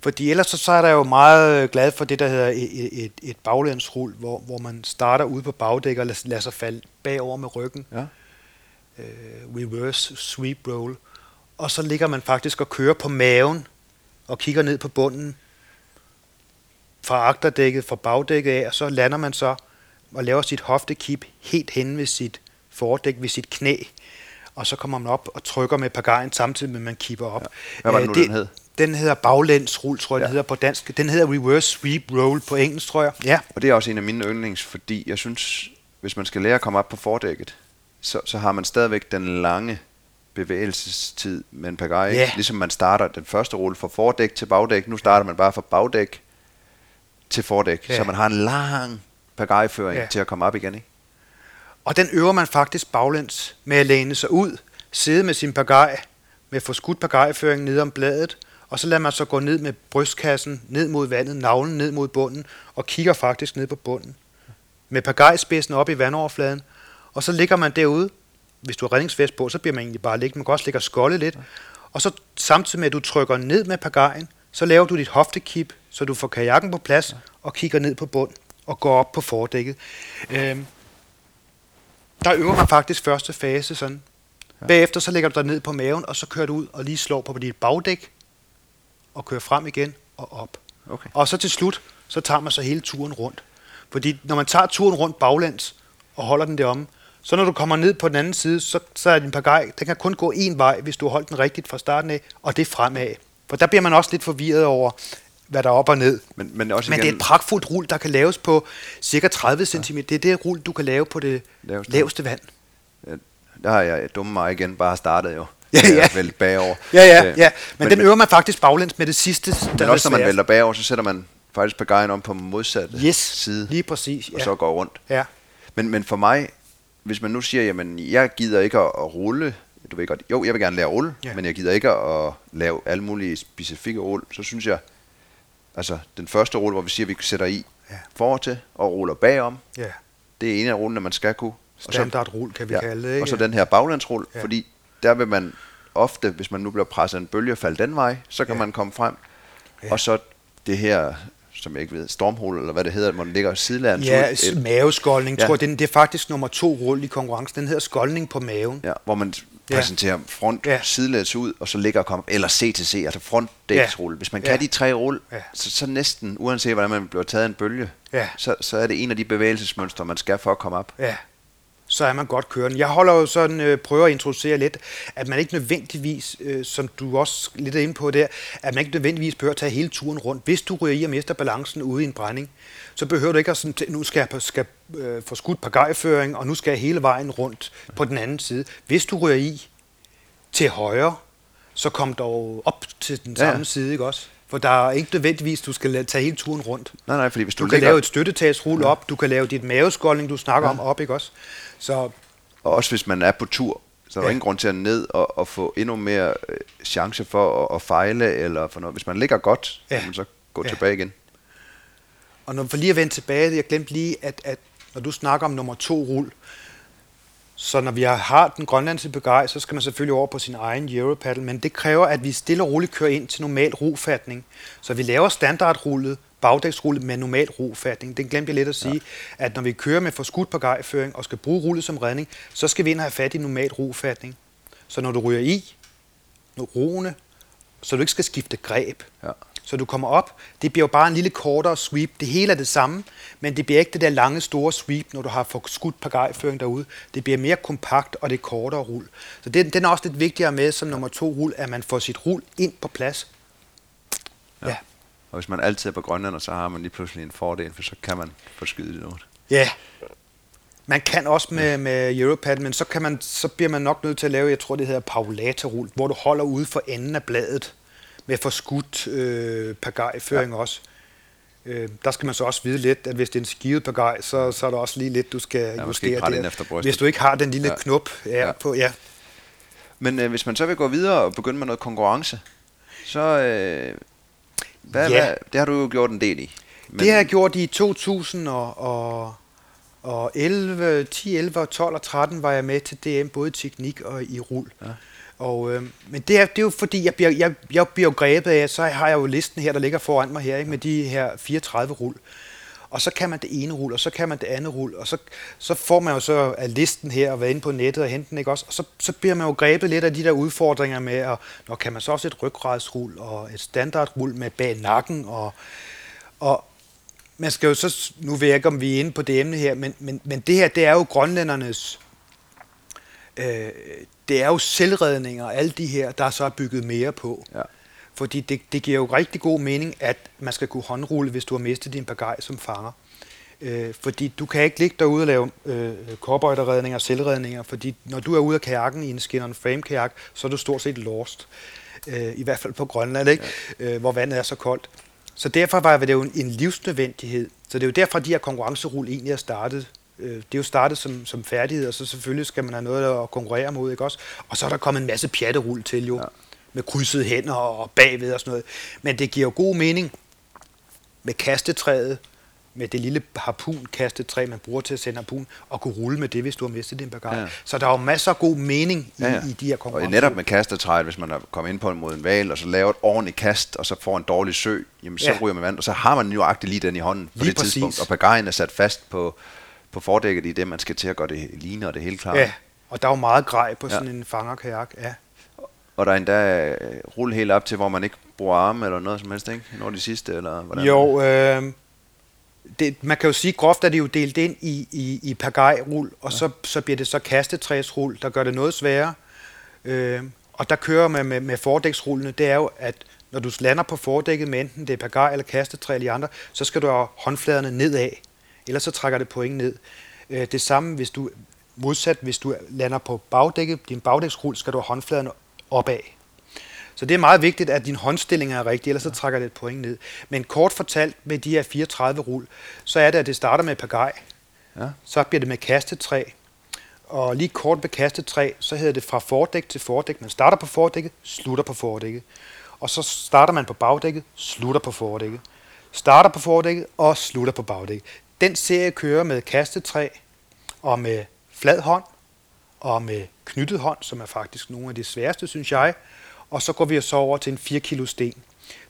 Fordi ellers så, så er der jo meget øh, glad for det, der hedder et, et, et baglænsrul, hvor, hvor man starter ude på bagdæk og lader, lader sig falde bagover med ryggen. Ja. Øh, reverse sweep roll. Og så ligger man faktisk og kører på maven og kigger ned på bunden fra agterdækket, fra bagdækket af, og så lander man så og laver sit hoftekip helt hen ved sit fordæk, ved sit knæ. Og så kommer man op og trykker med pagajen samtidig med, at man kipper op. Ja. Hvad var det Øh, nu, den hed? Den hedder baglænsrul, tror jeg, ja. Den hedder på dansk. Den hedder reverse sweep roll på engelsk, tror jeg. Ja. Og det er også en af mine yndlings, fordi jeg synes, hvis man skal lære at komme op på fordækket, så, så har man stadigvæk den lange bevægelsestid med en pagaje. Ja. Ligesom man starter den første rulle fra fordæk til bagdæk. Nu starter man bare fra bagdæk til fordæk. Ja. Så man har en lang pagajeføring Ja. til at komme op igen. Ikke? Og den øver man faktisk baglæns med at læne sig ud, sidde med sin pagaj, med at få skudt pagajeføringen ned om bladet, og så lader man så gå ned med brystkassen, ned mod vandet, navlen ned mod bunden, og kigger faktisk ned på bunden. Med pagajspidsen op i vandoverfladen, og så ligger man derude. Hvis du har redningsvest på, så bliver man egentlig bare ligge. Man kan også ligge og skolde lidt. Og så samtidig med, at du trykker ned med pagajen, så laver du dit hoftekip, så du får kajakken på plads og kigger ned på bund og går op på fordækket. Øhm, der øver man faktisk første fase sådan. Ja. Bagefter så lægger du dig ned på maven, og så kører du ud og lige slår på dit bagdæk, og kører frem igen og op. Okay. Og så til slut, så tager man så hele turen rundt. Fordi når man tager turen rundt baglæns og holder den deromme, så når du kommer ned på den anden side, så, så er din pagaj, den kan kun gå en vej, hvis du har holdt den rigtigt fra starten af, og det er fremad. For der bliver man også lidt forvirret over, hvad der er op og ned. Men, men også Men det er igen, et pragtfuldt rul, der kan laves på cirka 30 cm. Det er det rul, du kan lave på det Laveste. laveste vand. der har jeg dumme mig igen bare startet jo. [laughs] Ja, ja. Vælt bagover. Ja, ja, Øh, ja. Men, men den øver man faktisk baglæns med det sidste, der Men også når man vælter bagover, så sætter man faktisk pagajen om på modsatte Yes, side, lige præcis. og Ja. så går rundt. ja. Men, men for mig, hvis man nu siger, jamen jeg gider ikke at, at rulle, du ved godt, jo, jeg vil gerne lære rulle, Ja. men jeg gider ikke at lave alle mulige specifikke rulle, så synes jeg, altså den første rulle, hvor vi siger, at vi sætter i Ja. forår til og ruller bagom, ja. det er en af rullene, man skal kunne. Og så, Standardrul, kan vi ja, kalde det. Ikke? og så den her baglandsrulle, Ja. fordi der vil man ofte, hvis man nu bliver presset af en bølge og falde den vej, så kan Ja. man komme frem. Ja. Og så det her, som jeg ikke ved, stormhul, eller hvad det hedder, hvor den ligger sidelands Ja, ud, maveskoldning, Ja. tror jeg. Den, det er faktisk nummer to rulle i konkurrencen. Den hedder skoldning på maven. Ja, hvor man Ja. præsenterer front, Ja. ja. sidelæns ud, og så ligger og kommer, eller CTC, altså frontdæksrulle. Hvis man kan Ja. de tre rulle, Ja. så, så næsten, uanset hvordan man bliver taget en bølge, Ja. så, så er det en af de bevægelsesmønstre, man skal for at komme op. Ja, så er man godt kørende. Jeg holder jo sådan, øh, prøver at introducere lidt, at man ikke nødvendigvis, øh, som du også lidt er inde på der, at man ikke nødvendigvis behøver at tage hele turen rundt. Hvis du ryger i og mister balancen ude i en brænding, så behøver du ikke at sådan, nu skal jeg skal, øh, få skudt på gejføring, og nu skal jeg hele vejen rundt på den anden side. Hvis du ryger i til højre, så kom dog op til den Ja, ja. samme side, ikke også? For der er ikke nødvendigvis, du skal tage hele turen rundt. Nej, nej, fordi hvis du, Du kan ligger, lave et støttetagsrul op, du kan lave dit maveskoldning, du snakker ja. om op, ikke også? Så og også hvis man er på tur, så er der Ja. ingen grund til at ned og, og få endnu mere øh, chance for at, at fejle, eller for noget. Hvis man ligger godt, Ja. kan man så gå Ja. tilbage igen. Og når, for lige at vende tilbage, jeg glemte lige, at, at når du snakker om nummer to rul, så når vi har, har den grønlandske begej, så skal man selvfølgelig over på sin egen Europaddle, men det kræver, at vi stille og roligt kører ind til normal rofatning. Så vi laver standardrullet, bagdæksrullet med normal rofatning. Det glemte jeg lidt at sige, ja. at når vi kører med forskudt pagajføring og skal bruge rullet som redning, så skal vi ind og have fat i normal rofatning. Så når du ryger i, roende, så du ikke skal skifte greb, Ja. så du kommer op. Det bliver jo bare en lille kortere sweep. Det hele er det samme, men det bliver ikke det der lange, store sweep, når du har fået skudt pagajføring derude. Det bliver mere kompakt, og det er kortere rull. Så det, den er også lidt vigtigere med som nummer to rull, at man får sit rull ind på plads. Ja. ja. Og hvis man altid er på Grønland, så har man lige pludselig en fordel, for så kan man få skydet noget. Ja, man kan også med, med Europad, men så, kan man, så bliver man nok nødt til at lave, jeg tror det hedder paulatorul, hvor du holder ude for enden af bladet med forskudt øh, pagajføring ja. også. Øh, der skal man så også vide lidt, at hvis det er en skivet pagaj, så, så er der også lige lidt, du skal ja, justere der. Efter hvis du ikke har den lille ja. knop ja, ja. på, ja. Men øh, hvis man så vil gå videre og begynde med noget konkurrence, så øh, hvad, ja. hvad, det har du jo gjort en del i. Men... Det har jeg gjort i 2000 og, og og 11, 10, 11, 12 og 13 var jeg med til DM, både i teknik og i rul. Ja. Og, øh, men det er, det er jo fordi, jeg bliver, jeg, jeg bliver grebet af, så har jeg jo listen her, der ligger foran mig her, ikke, med de her 34 rul. Og så kan man det ene rul, og så kan man det andet rul, og så, så får man jo så af listen her og være inde på nettet og hente den, ikke også? Og så, så bliver man jo grebet lidt af de der udfordringer med, at når kan man så også et ryggradsrul og et standardrul med bag nakken, og, og, man skal jo så, nu ved jeg ikke, om vi er inde på det emne her, men, men, men det her, det er jo grønlændernes, øh, det er jo selvredninger, og alle de her, der er så bygget mere på. Ja. Fordi det, det giver jo rigtig god mening, at man skal kunne håndrulle, hvis du har mistet din bagaj som fanger. Øh, fordi du kan ikke ligge derude og lave øh, korbøjterredninger og selvredninger, fordi når du er ude af kajakken i en skinner frame kajak, så er du stort set lost. Øh, I hvert fald på Grønland, ikke? Ja. Øh, hvor vandet er så koldt. Så derfor var det jo en livsnødvendighed. Så det er jo derfor, de her konkurrencerul egentlig er startet. Øh, det er jo startet som, som færdighed, og så selvfølgelig skal man have noget at konkurrere mod, ikke også? Og så er der kommet en masse pjatterul til jo, ja. Med krydsede hænder og bagved og sådan noget. Men det giver jo god mening med kastetræet, med det lille harpun-kastetræ, man bruger til at sende harpun, og kunne rulle med det, hvis du har mistet din bagage. Ja. Så der er jo masser af god mening i, ja, ja. i de her konkurrencer. Og netop med kastetræet, hvis man er kommet ind på en mod en valg, og så laver et ordentligt kast, og så får en dårlig sø, jamen så ja. ryger man vand, og så har man jo agtigt lige den i hånden på lige det præcis. tidspunkt, og bagagen er sat fast på, på fordækket i det, man skal til at gøre det ligne, og det hele klart. Ja, og der er jo meget grej på sådan ja. en fangerkajak, ja. Og der er endda øh, rulle helt op til, hvor man ikke bruger arme eller noget som helst, ikke? Når de sidste, eller hvordan? Jo, øh, det, man kan jo sige, groft er det jo delt ind i, i, i pagaj-rul, og ja. så, så bliver det så kastetræsrul, der gør det noget sværere. Øh, og der kører man med, med fordæksrullene, det er jo, at når du lander på fordækket med enten det er pagaj eller kastetræ eller andre, så skal du have håndfladerne nedad, ellers så trækker det point ned. Øh, det samme, hvis du modsat, hvis du lander på bagdækket, din bagdæksrull, skal du have håndfladerne opad. Så det er meget vigtigt, at din håndstilling er rigtig, ellers så trækker det et point ned. Men kort fortalt med de her 34 rul, så er det, at det starter med pagaj, ja. så bliver det med kastetræ, og lige kort med kastetræ, så hedder det fra fordæk til fordæk. Man starter på fordækket, slutter på fordækket. Og så starter man på bagdækket, slutter på fordækket. Starter på fordækket og slutter på bagdækket. Den serie kører med kastetræ og med flad hånd og med knyttet hånd, som er faktisk nogle af de sværeste, synes jeg og så går vi så over til en 4 kilo sten.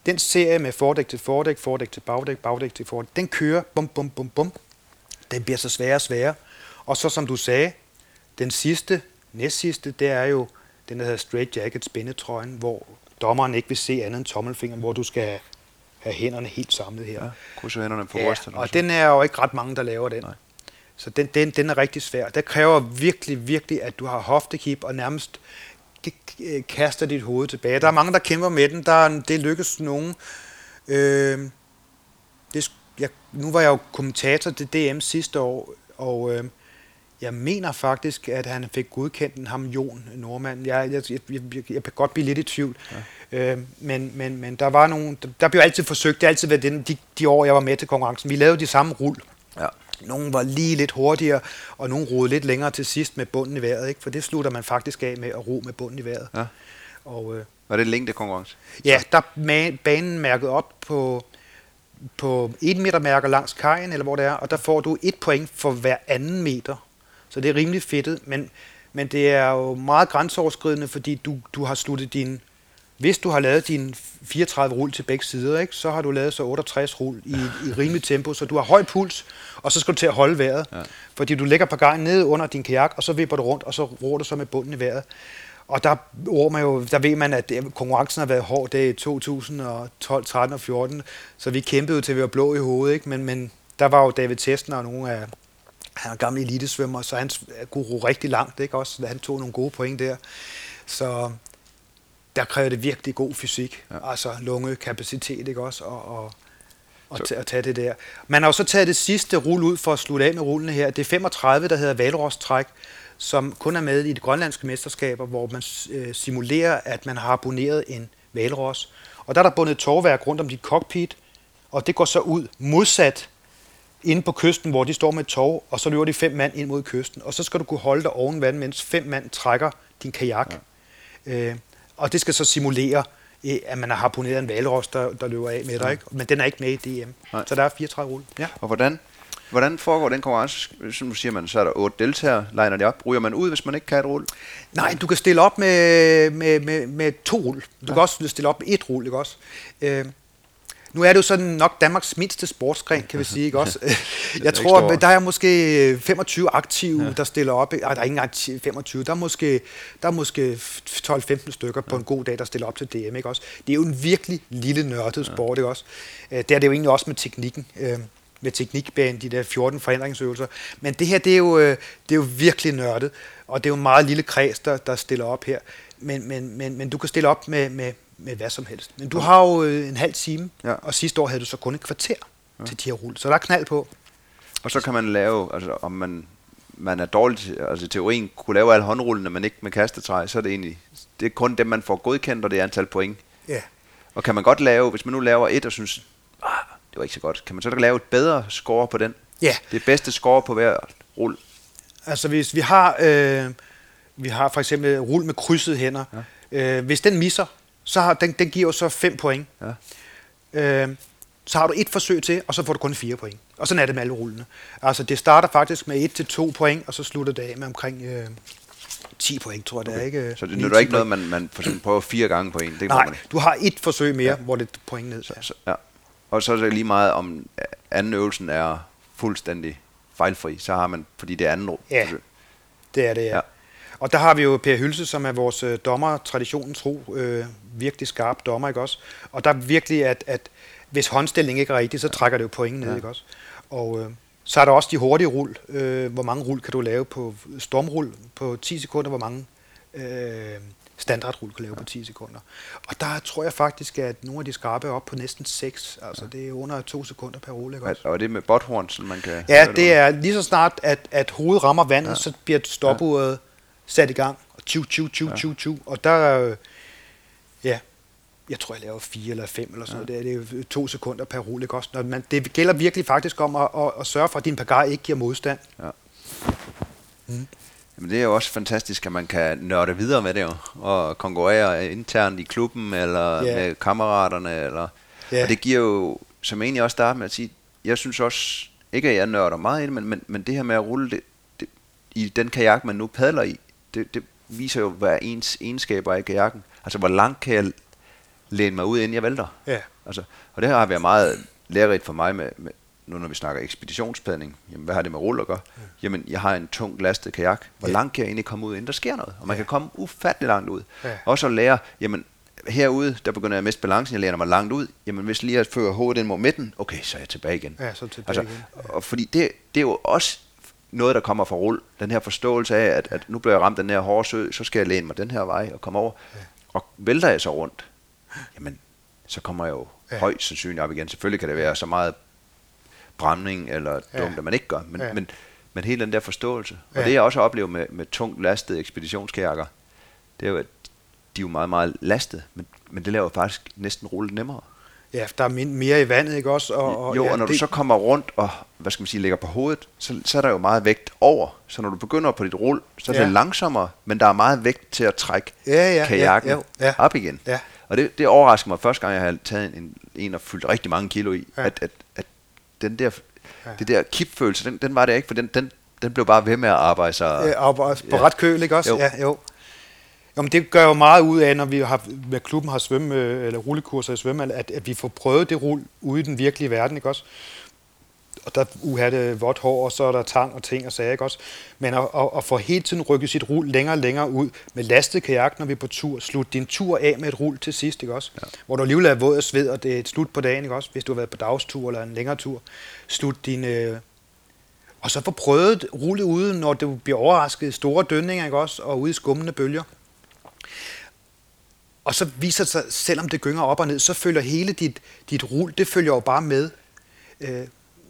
Den serie med fordæk til fordæk, fordæk til bagdæk, bagdæk til fordæk, den kører bum, bum, bum, bum. Den bliver så sværere og sværere. Og så som du sagde, den sidste, næst sidste, det er jo den, der hedder straight jacket spændetrøjen, hvor dommeren ikke vil se andet end tommelfingeren, hvor du skal have hænderne helt samlet her. Ja, krydse hænderne på ja, brystet. Og den er jo ikke ret mange, der laver den. Nej. Så den, den, den er rigtig svær. Det kræver virkelig, virkelig, at du har hoftekip og nærmest Øh, kaster dit hoved tilbage. Der er mange, der kæmper med den. Der er, det lykkes nogen. Øh, det, jeg, nu var jeg jo kommentator til DM sidste år, og øh, jeg mener faktisk, at han fik godkendt en ham Jon Nordmand. Jeg, jeg, jeg, jeg, jeg kan godt blive lidt i tvivl. Ja. Øh, men, men, men der var nogle, der, der blev altid forsøgt, det har altid været den, de, de år, jeg var med til konkurrencen. Vi lavede de samme rul. Ja. Nogle var lige lidt hurtigere, og nogle roede lidt længere til sidst med bunden i vejret, ikke? for det slutter man faktisk af med at ro med bunden i vejret. Ja. Og, øh, var det længde konkurrence? Ja, der er banen mærket op på, på 1 meter mærker langs kajen, eller hvor det er, og der får du et point for hver anden meter. Så det er rimelig fedtet, men, men det er jo meget grænseoverskridende, fordi du, du har sluttet din hvis du har lavet din 34 rull til begge sider, ikke, så har du lavet så 68 rull i, i rimelig tempo, så du har høj puls, og så skal du til at holde vejret. Ja. Fordi du lægger par gange ned under din kajak, og så vipper du rundt, og så roer du så med bunden i vejret. Og der, ord man jo, der ved man, at konkurrencen har været hård det i 2012, 13 og 14, så vi kæmpede til, vi var blå i hovedet, ikke? Men, men der var jo David Testner og nogle af han er gamle elitesvømmer, så han kunne ro rigtig langt, ikke også? Han tog nogle gode point der. Så der kræver det virkelig god fysik, ja. altså lungekapacitet, ikke også? Og, og, og t- at tage det der. Man har jo så taget det sidste rull ud for at slutte af med rullene her. Det er 35, der hedder valrostræk, som kun er med i de grønlandske mesterskaber, hvor man øh, simulerer, at man har abonneret en valros. Og der er der bundet tårværk rundt om dit cockpit, og det går så ud modsat inde på kysten, hvor de står med et tog, og så løber de fem mand ind mod kysten. Og så skal du kunne holde dig oven vand, mens fem mand trækker din kajak. Ja. Øh, og det skal så simulere, øh, at man har harponeret en valros, der, der løber af med dig. Ikke? Men den er ikke med i DM. Nej. Så der er 34 rull. Ja. Og hvordan, hvordan foregår den konkurrence? Som du siger, man, så er der otte deltagere, legner de op. Ryger man ud, hvis man ikke kan et rull? Nej, du kan stille op med, med, med, med to rull. Du ja. kan også stille op med et rull, ikke også? Øh, nu er det jo sådan nok Danmarks mindste sportsgren, kan vi [laughs] sige, ikke også? Jeg tror, der er måske 25 aktive, ja. der stiller op. Ej, der er ikke engang 25. Der er måske, der er måske 12-15 stykker på en god dag, der stiller op til DM, ikke også? Det er jo en virkelig lille nørdet sport, ikke også? Øh, det er det jo egentlig også med teknikken øh, med teknikbanen, de der 14 forhindringsøvelser. Men det her, det er jo, øh, det er jo virkelig nørdet, og det er jo en meget lille kreds, der, der stiller op her. Men, men, men, men du kan stille op med, med, med hvad som helst. Men du har jo øh, en halv time, ja. og sidste år havde du så kun et kvarter ja. til de her rull. Så der er knald på. Og så kan man lave, altså om man, man er dårlig til, altså teorien kunne lave alle håndrullene, men ikke med kastetræ, så er det egentlig, det er kun dem, man får godkendt, og det er antal point. Ja. Og kan man godt lave, hvis man nu laver et og synes, ah, det var ikke så godt, kan man så lave et bedre score på den? Ja. Det bedste score på hver rull. Altså hvis vi har, øh, vi har for eksempel rull med krydsede hænder, ja. øh, hvis den misser, så har, den, den giver jo så 5 point. Ja. Øh, så har du et forsøg til, og så får du kun 4 point. Og sådan er det med alle rullene. Altså det starter faktisk med 1 til 2 point, og så slutter det af med omkring øh, 10 point, tror jeg okay. det er. Ikke? Så det er ikke noget, man, man for eksempel prøver fire gange på en? Det Nej, man du har et forsøg mere, ja. hvor det er point ned. Så, så, ja. Og så er det lige meget, om anden øvelsen er fuldstændig fejlfri, så har man, fordi det er anden Ja, forsøg. det er det, ja. ja. Og der har vi jo Per Hylse, som er vores øh, dommer, traditionen tro, øh, virkelig skarp dommer, ikke også? Og der er virkelig, at, at hvis håndstillingen ikke er rigtig, så trækker det jo pointen ned, ja. ikke også? Og øh, så er der også de hurtige rull. Øh, hvor mange rull kan du lave på stormrull på 10 sekunder? Hvor mange øh, standardrull kan lave på 10 sekunder? Og der tror jeg faktisk, at nogle af de skarpe er op på næsten 6. Altså ja. det er under 2 sekunder per rull, ikke også? Og det med botthorn, så man kan... Ja, det er lige så snart, at, at hovedet rammer vandet, ja. så bliver stopuret ja. Sat i gang. Og tju, tju, tju, tju, tju. Og der... Øh, ja, jeg tror, jeg laver fire eller fem eller sådan ja. noget. Det er, det er to sekunder per rulle, ikke også? Når man, det gælder virkelig faktisk om at, at, at sørge for, at din pagar ikke giver modstand. Ja. Mm. Jamen, det er jo også fantastisk, at man kan nørde videre med det jo, og konkurrere internt i klubben, eller yeah. med kammeraterne, eller... Yeah. Og det giver jo, som egentlig også starter med at sige, jeg synes også, ikke at jeg nørder meget i det, men, men, men det her med at rulle det, det, i den kajak, man nu padler i, det, det viser jo, hvad ens egenskaber er i kajakken. Altså, hvor langt kan jeg læne mig ud, inden jeg vælter? Ja. Altså, og det har været meget lærerigt for mig med, med nu når vi snakker ekspeditionspadning, jamen hvad har det med rulle at gøre? Ja. Jamen, jeg har en tung lastet kajak. Hvor ja. langt kan jeg egentlig komme ud, inden der sker noget? Og man ja. kan komme ufattelig langt ud. Ja. Også at lære, jamen herude, der begynder jeg at miste balancen, jeg læner mig langt ud. Jamen hvis lige jeg fører hovedet ind mod midten, okay, så er jeg tilbage igen. Ja, så tilbage altså, igen. Ja. Og fordi det, det er jo også noget, der kommer fra rull. Den her forståelse af, at, at nu bliver jeg ramt den her hårde sø, så skal jeg læne mig den her vej og komme over. Ja. Og vælter jeg så rundt, jamen, så kommer jeg jo ja. højst sandsynligt op igen. Selvfølgelig kan det være så meget brænding eller dumt, at man ikke gør, men, ja. men, men hele den der forståelse. Ja. Og det jeg også oplever med, med tungt lastede ekspeditionskajakker, det er jo, at de er jo meget, meget lastet, men, men det laver faktisk næsten rullet nemmere. Ja, der er mere i vandet, ikke også? Og, og, jo, ja, og når det... du så kommer rundt og, hvad skal man sige, ligger på hovedet, så, så er der jo meget vægt over. Så når du begynder på dit rull, så er det ja. langsommere, men der er meget vægt til at trække ja, ja, kajakken ja, ja, ja. op igen. Ja. Og det, det overrasker mig første gang, jeg har taget en, en og fyldt rigtig mange kilo i, ja. at, at, at den der, ja. det der kipfølelse, den, den var det ikke, for den, den, den blev bare ved med at arbejde sig. Ja, arbejde på ja. ret køl, ikke også? Jo. Ja, jo. Jo, men det gør jo meget ud af, når vi har, med klubben har svømme, eller rullekurser i svømme, at, at vi får prøvet det rull ude i den virkelige verden, ikke også? og der uha, det vådt hår, og så er der tang og ting og sager, ikke også? Men at, at, at få hele tiden rykket sit rul længere og længere ud med lastet kajak, når vi er på tur. Slut din tur af med et rul til sidst, ikke også? Ja. Hvor du alligevel er våd og sved, og det er et slut på dagen, ikke også? Hvis du har været på dagstur eller en længere tur. Slut din... Øh, og så få prøvet rullet ude, når du bliver overrasket i store dønninger, ikke også? Og ude i skummende bølger. Og så viser det sig, selvom det gynger op og ned, så følger hele dit, dit rul, det følger jo bare med. Øh,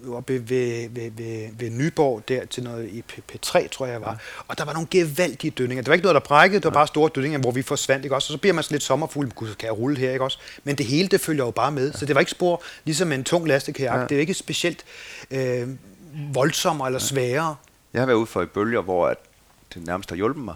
oppe ved, ved, ved, ved Nyborg, der til noget i P3, tror jeg var. Ja. Og der var nogle gevaldige dønninger. Det var ikke noget, der brækkede, det var ja. bare store dønninger, hvor vi forsvandt, ikke også? Og så bliver man sådan lidt sommerfugl, gud, kan jeg rulle her, ikke også? Men det hele, det følger jo bare med. Ja. Så det var ikke spor, ligesom en tung lastekajak. Ja. Det er ikke specielt øh, voldsommere eller sværere. Jeg har været ude for i bølger, hvor at det nærmest har hjulpet mig.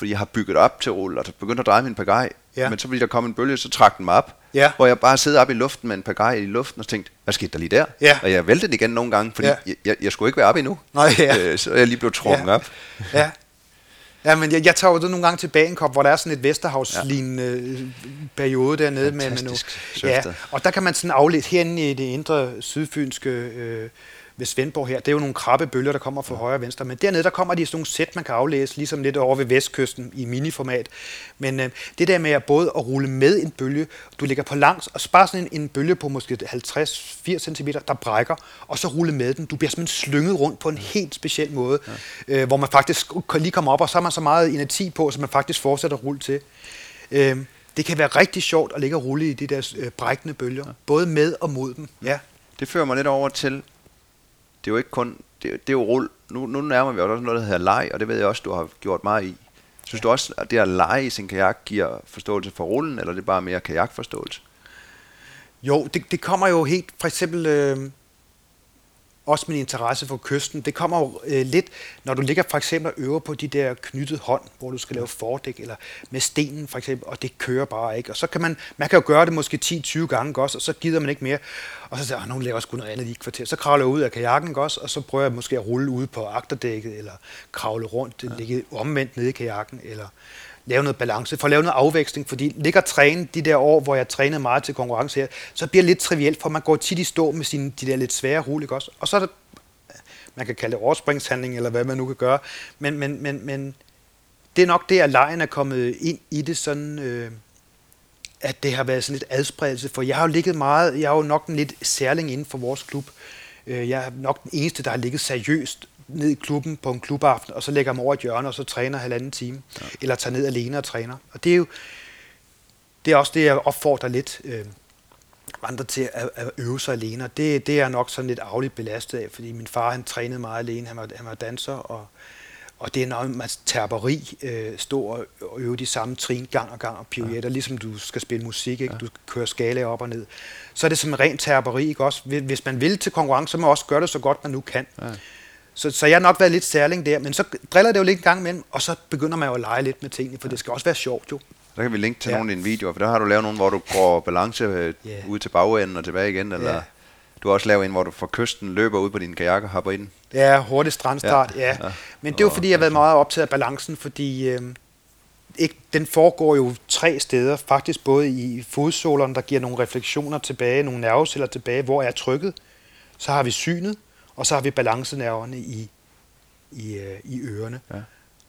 Fordi jeg har bygget op til rulle, og begyndt at dreje min pagaj, ja. men så ville der komme en bølge, så trak den mig op. Ja. Hvor jeg bare sidder op i luften med en pagaj i luften og tænkte, hvad skete der lige der? Ja. Og jeg væltede den igen nogle gange, fordi ja. jeg, jeg, jeg skulle ikke være op endnu. Nej, ja. øh, så jeg lige blev trukket ja. op. Ja. Ja, men jeg, jeg tager jo det nogle gange til Bagenkop, hvor der er sådan et Vesterhavslignende ja. periode dernede. Med, med nu. Ja, og der kan man sådan aflæse herinde i det indre sydfynske øh, ved Svendborg her, det er jo nogle krabbebølger, der kommer fra højre og venstre, men dernede, der kommer de sådan nogle sæt, man kan aflæse, ligesom lidt over ved vestkysten i miniformat. Men øh, det der med at både at rulle med en bølge, du ligger på langs, og bare sådan en, en bølge på måske 50-80 cm, der brækker, og så rulle med den. Du bliver simpelthen slynget rundt på en helt speciel måde, ja. øh, hvor man faktisk lige kommer op, og så har man så meget energi på, så man faktisk fortsætter at rulle til. Øh, det kan være rigtig sjovt at ligge og rulle i de der øh, brækkende bølger, ja. både med og mod dem. Ja. Det fører mig lidt over til, det er jo ikke kun, det, det er jo rull. Nu, nu nærmer vi også noget, der hedder leg, og det ved jeg også, du har gjort meget i. Synes ja. du også, at det at lege i sin kajak giver forståelse for rullen, eller er det bare mere kajakforståelse? Jo, det, det kommer jo helt, for eksempel, øh, også min interesse for kysten, det kommer jo øh, lidt, når du ligger for eksempel og øver på de der knyttede hånd, hvor du skal lave fordæk, eller med stenen for eksempel, og det kører bare ikke. Og så kan man, man kan jo gøre det måske 10-20 gange også, og så gider man ikke mere. Og så siger jeg, nu laver sgu noget andet i kvarter. Så kravler jeg ud af kajakken også, og så prøver jeg måske at rulle ud på agterdækket, eller kravle rundt, ja. ligge omvendt nede i kajakken, eller lave noget balance, for at lave noget afveksling, fordi ligger træne de der år, hvor jeg trænede meget til konkurrence her, så bliver det lidt trivielt, for man går tit i stå med sine, de der lidt svære rul, ikke også? Og så er det, man kan kalde det overspringshandling, eller hvad man nu kan gøre, men, men, men, men det er nok det, at lejen er kommet ind i det sådan, øh, at det har været sådan lidt adspredelse, for jeg har jo ligget meget, jeg er jo nok en lidt særling inden for vores klub. Øh, jeg er nok den eneste, der har ligget seriøst ned i klubben på en klubaften, og så lægger mig over et hjørne, og så træner halvanden time. Ja. Eller tager ned alene og træner. Og det er jo det er også det, jeg opfordrer lidt øh, andre til at, at øve sig alene. Og det, det er nok sådan lidt afligt belastet af, fordi min far han trænede meget alene. Han var, han var danser, og, og det er noget med terperi, øh, stå og øve de samme trin gang og gang og pirouetter, ja. ligesom du skal spille musik, ikke? Ja. du kører skala op og ned. Så er det som rent terperi, ikke? Også, hvis man vil til konkurrence, så må man også gøre det så godt, man nu kan. Ja. Så, så jeg har nok været lidt særling der, men så driller det jo lidt en gang imellem, og så begynder man jo at lege lidt med tingene, for det skal også være sjovt jo. Der kan vi linke til ja. nogle af dine videoer, for der har du lavet nogle, hvor du går balance yeah. ud til bagenden og tilbage igen, eller yeah. du har også lavet en, hvor du fra kysten løber ud på din kajak og hopper ind. Ja, hurtig strandstart, ja. ja. ja. Men det er jo fordi, jeg har været meget optaget af balancen, fordi øh, ikke, den foregår jo tre steder, faktisk både i fodsålerne, der giver nogle refleksioner tilbage, nogle nerveceller tilbage, hvor er trykket. Så har vi synet, og så har vi balancenerverne i, i, øh, i ørerne. Ja.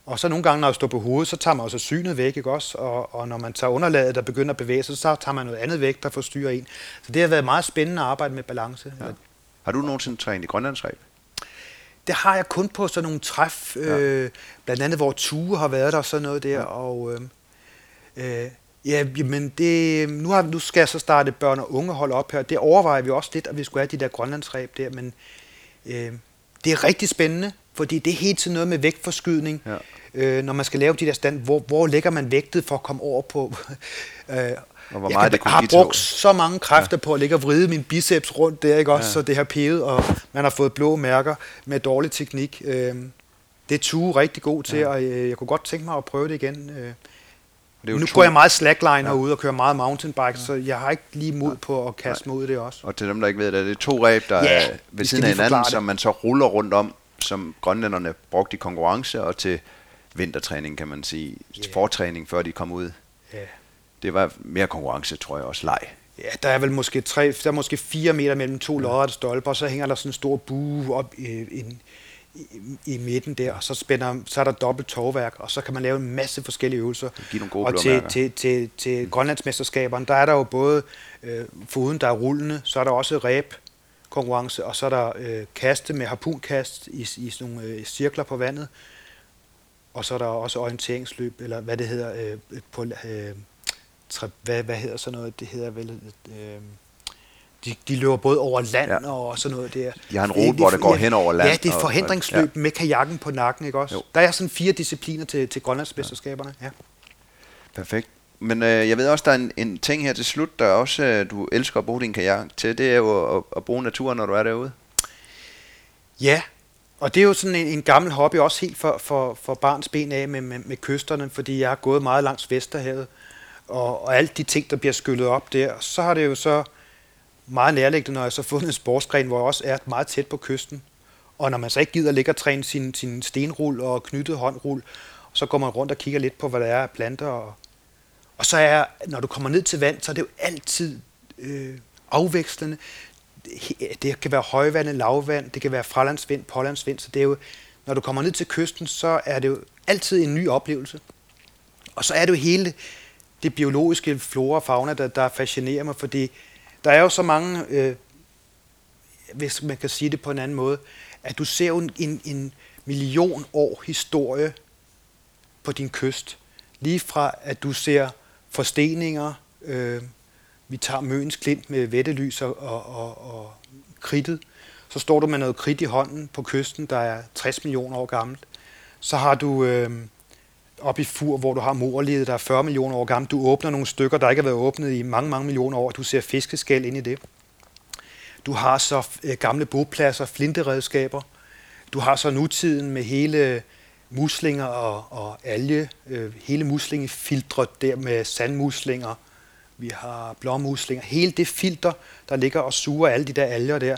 Og så nogle gange, når jeg står på hovedet, så tager man også synet væk, ikke også? Og, og når man tager underlaget, der begynder at bevæge sig, så tager man noget andet væk, der forstyrrer en. Så det har været meget spændende at arbejde med balance. Ja. Har du nogensinde trænet i grønlandsræb? Det har jeg kun på sådan nogle træf, ja. øh, blandt andet hvor Tue har været der og sådan noget der, ja. og øh, øh, ja, men det, nu, har, nu skal jeg så starte børn- og ungehold op her. Det overvejer vi også lidt, at vi skulle have de der grønlandsræb der, men Øh, det er rigtig spændende, fordi det er helt til noget med vægtforskydning. Ja. Øh, når man skal lave de der stand, hvor, hvor lægger man vægtet for at komme over på... [laughs] øh, og hvor meget jeg kan, har brugt så mange kræfter ja. på at ligge og vride min biceps rundt der, ikke også? Ja. Så det har peget, og man har fået blå mærker med dårlig teknik. Øh, det er Tue rigtig god til, ja. og jeg, jeg kunne godt tænke mig at prøve det igen. Øh, det er nu to... går jeg meget slackline ja. herude og kører meget mountainbike, ja. så jeg har ikke lige mod på at kaste mig ud i det også. Og til dem, der ikke ved det, det er to ræb, der ja, er ved siden af hinanden, som man så ruller rundt om, som grønlænderne brugte i konkurrence og til vintertræning, kan man sige. Yeah. Fortræning, før de kom ud. Yeah. Det var mere konkurrence, tror jeg også, leg. Ja, der er vel måske, tre, der er måske fire meter mellem to ja. lodrette stolper, og så hænger der sådan en stor bue op i, i, i, i midten der, og så, spænder, så er der dobbelt tovværk, og så kan man lave en masse forskellige øvelser. Give nogle gode og til, til, til, til mm. Grønlandsmesterskaberne, der er der jo både, øh, foruden der er rullende, så er der også ræb konkurrence, og så er der øh, kaste med harpunkast i, i sådan nogle øh, cirkler på vandet, og så er der også orienteringsløb, eller hvad det hedder, øh, på, øh, tre, hvad, hvad hedder sådan noget, det hedder vel, øh, de, de løber både over land ja. og sådan noget der. De har en rute, hvor det går hen over land. Ja, det er forhindringsløb og, ja. med kajakken på nakken, ikke også? Jo. Der er sådan fire discipliner til, til Grønlandsmesterskaberne. Ja. Perfekt. Men øh, jeg ved også, der er en, en ting her til slut, der også øh, du elsker at bruge din kajak til, det er jo at, at bruge naturen, når du er derude. Ja, og det er jo sådan en, en gammel hobby, også helt for, for, for barns ben af med, med, med kysterne, fordi jeg har gået meget langs Vesterhavet, og, og alle de ting, der bliver skyllet op der. Så har det jo så meget nærliggende, når jeg så fundet en sportsgren, hvor jeg også er meget tæt på kysten. Og når man så ikke gider ligge og træne sin, sin stenrul og knyttet håndrul, så går man rundt og kigger lidt på, hvad der er af planter. Og, og så er, når du kommer ned til vand, så er det jo altid øh, afvekslende. Det kan være højvand, lavvand, det kan være fralandsvind, pålandsvind, så det er jo, når du kommer ned til kysten, så er det jo altid en ny oplevelse. Og så er det jo hele det biologiske flora og fauna, der, der fascinerer mig, fordi der er jo så mange, øh, hvis man kan sige det på en anden måde, at du ser jo en, en million år historie på din kyst. Lige fra, at du ser forsteninger, øh, vi tager Møns Klint med vettelys og, og, og, og kridtet, så står du med noget kridt i hånden på kysten, der er 60 millioner år gammelt. Så har du øh, op i Fur, hvor du har morlivet, der er 40 millioner år gammel. Du åbner nogle stykker, der ikke har været åbnet i mange, mange millioner år. Du ser fiskeskæl ind i det. Du har så øh, gamle bopladser, flinteredskaber. Du har så nutiden med hele muslinger og, og alge, øh, hele muslingefiltret der med sandmuslinger. Vi har blåmuslinger. Hele det filter, der ligger og suger alle de der alger der.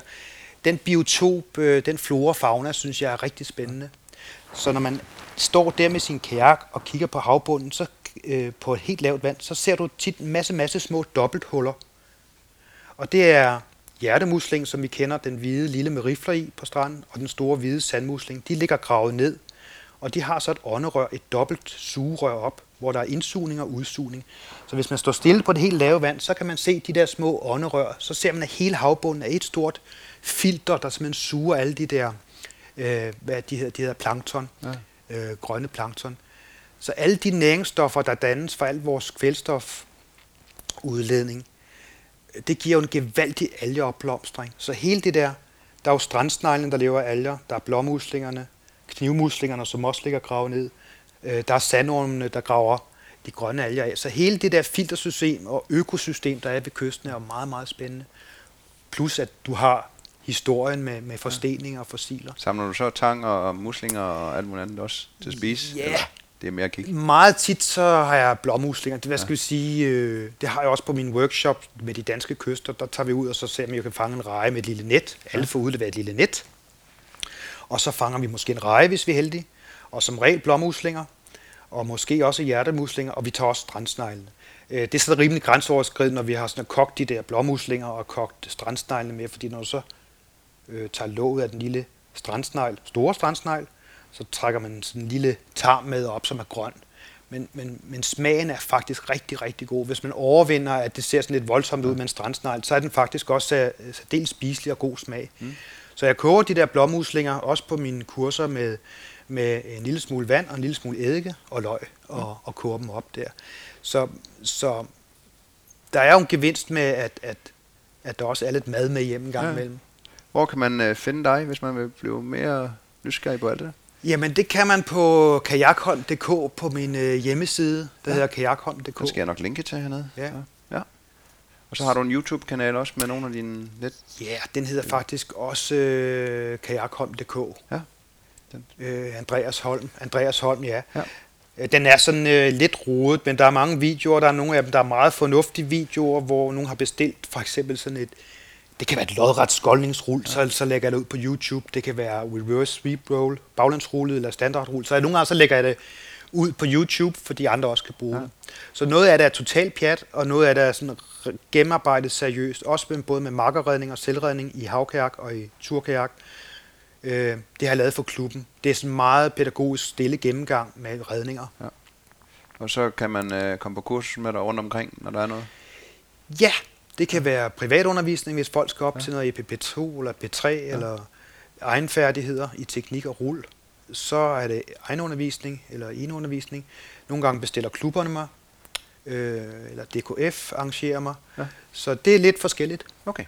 Den biotop, øh, den flora og fauna, synes jeg er rigtig spændende. Så når man står der med sin kajak og kigger på havbunden, så øh, på et helt lavt vand, så ser du tit en masse, masse små dobbelthuller. Og det er hjertemusling, som vi kender, den hvide lille med rifler i på stranden, og den store hvide sandmusling. De ligger gravet ned, og de har så et ånderør, et dobbelt sugerør op, hvor der er indsugning og udsugning. Så hvis man står stille på det helt lave vand, så kan man se de der små ånderør. Så ser man, at hele havbunden er et stort filter, der simpelthen suger alle de der, øh, hvad de hedder, de hedder plankton. Ja øh, grønne plankton. Så alle de næringsstoffer, der dannes for al vores kvælstofudledning, det giver jo en gevaldig algeopblomstring. Så hele det der, der er jo strandsneglene, der lever af alger, der er blommuslingerne, knivmuslingerne, som også ligger gravet ned, øh, der er sandormene, der graver de grønne alger af. Så hele det der filtersystem og økosystem, der er ved kysten, er jo meget, meget spændende. Plus at du har historien med, med forsteninger og fossiler. Samler du så tang og muslinger og alt muligt andet også til at spise? Ja. Eller? Det er mere kig. Meget tit så har jeg blåmuslinger. Det, hvad skal ja. vi sige, øh, det har jeg også på min workshop med de danske kyster. Der tager vi ud, og så ser vi, om jeg kan fange en reje med et lille net. Alle får udleveret et lille net. Og så fanger vi måske en reje, hvis vi er heldige. Og som regel blåmuslinger. Og måske også hjertemuslinger. Og vi tager også strandsneglene. Øh, det er så rimelig grænseoverskridende, når vi har sådan kogt de der blåmuslinger og kogt strandsneglene med, fordi når du så øh, tager låget af den lille strandsnegl, store strandsnegl, så trækker man sådan en lille tarm med op, som er grøn. Men, men, men smagen er faktisk rigtig, rigtig god. Hvis man overvinder, at det ser sådan lidt voldsomt ud med en strandsnegl, så er den faktisk også særdeles spiselig og god smag. Mm. Så jeg koger de der blåmuslinger også på mine kurser med, med en lille smule vand og en lille smule eddike og løg og, mm. og koger dem op der. Så, så der er jo en gevinst med, at, at, at der også er lidt mad med hjem en gang ja. imellem. Hvor kan man øh, finde dig, hvis man vil blive mere nysgerrig på alt det? Jamen, det kan man på kajakholm.dk på min øh, hjemmeside, der ja. hedder kajakholm.dk. Det skal jeg nok linke til hernede. Ja. Ja. Og så har du en YouTube-kanal også med nogle af dine net... Ja, den hedder faktisk også øh, kajakholm.dk. Ja. Den. Øh, Andreas Holm. Andreas Holm, ja. ja. Øh, den er sådan øh, lidt rodet, men der er mange videoer. Der er nogle af dem, der er meget fornuftige videoer, hvor nogen har bestilt for eksempel sådan et, det kan være et lodret skoldningsrull, så, så lægger jeg det ud på YouTube. Det kan være reverse sweep roll, baglandsrullet eller standardrull. Så nogle gange så lægger jeg det ud på YouTube, for de andre også kan bruge ja. det. Så noget af det er totalt pjat, og noget af det er sådan gennemarbejdet seriøst, også med, både med makkerredning og selvredning i havkajak og i turkajak. Øh, det har jeg lavet for klubben. Det er sådan meget pædagogisk stille gennemgang med redninger. Ja. Og så kan man øh, komme på kursus med dig rundt omkring, når der er noget? Ja, det kan være privatundervisning, hvis folk skal op ja. til noget EPP2 eller P3, ja. eller egenfærdigheder i teknik og rull. Så er det egenundervisning eller enundervisning. Nogle gange bestiller klubberne mig, øh, eller DKF arrangerer mig. Ja. Så det er lidt forskelligt. Okay.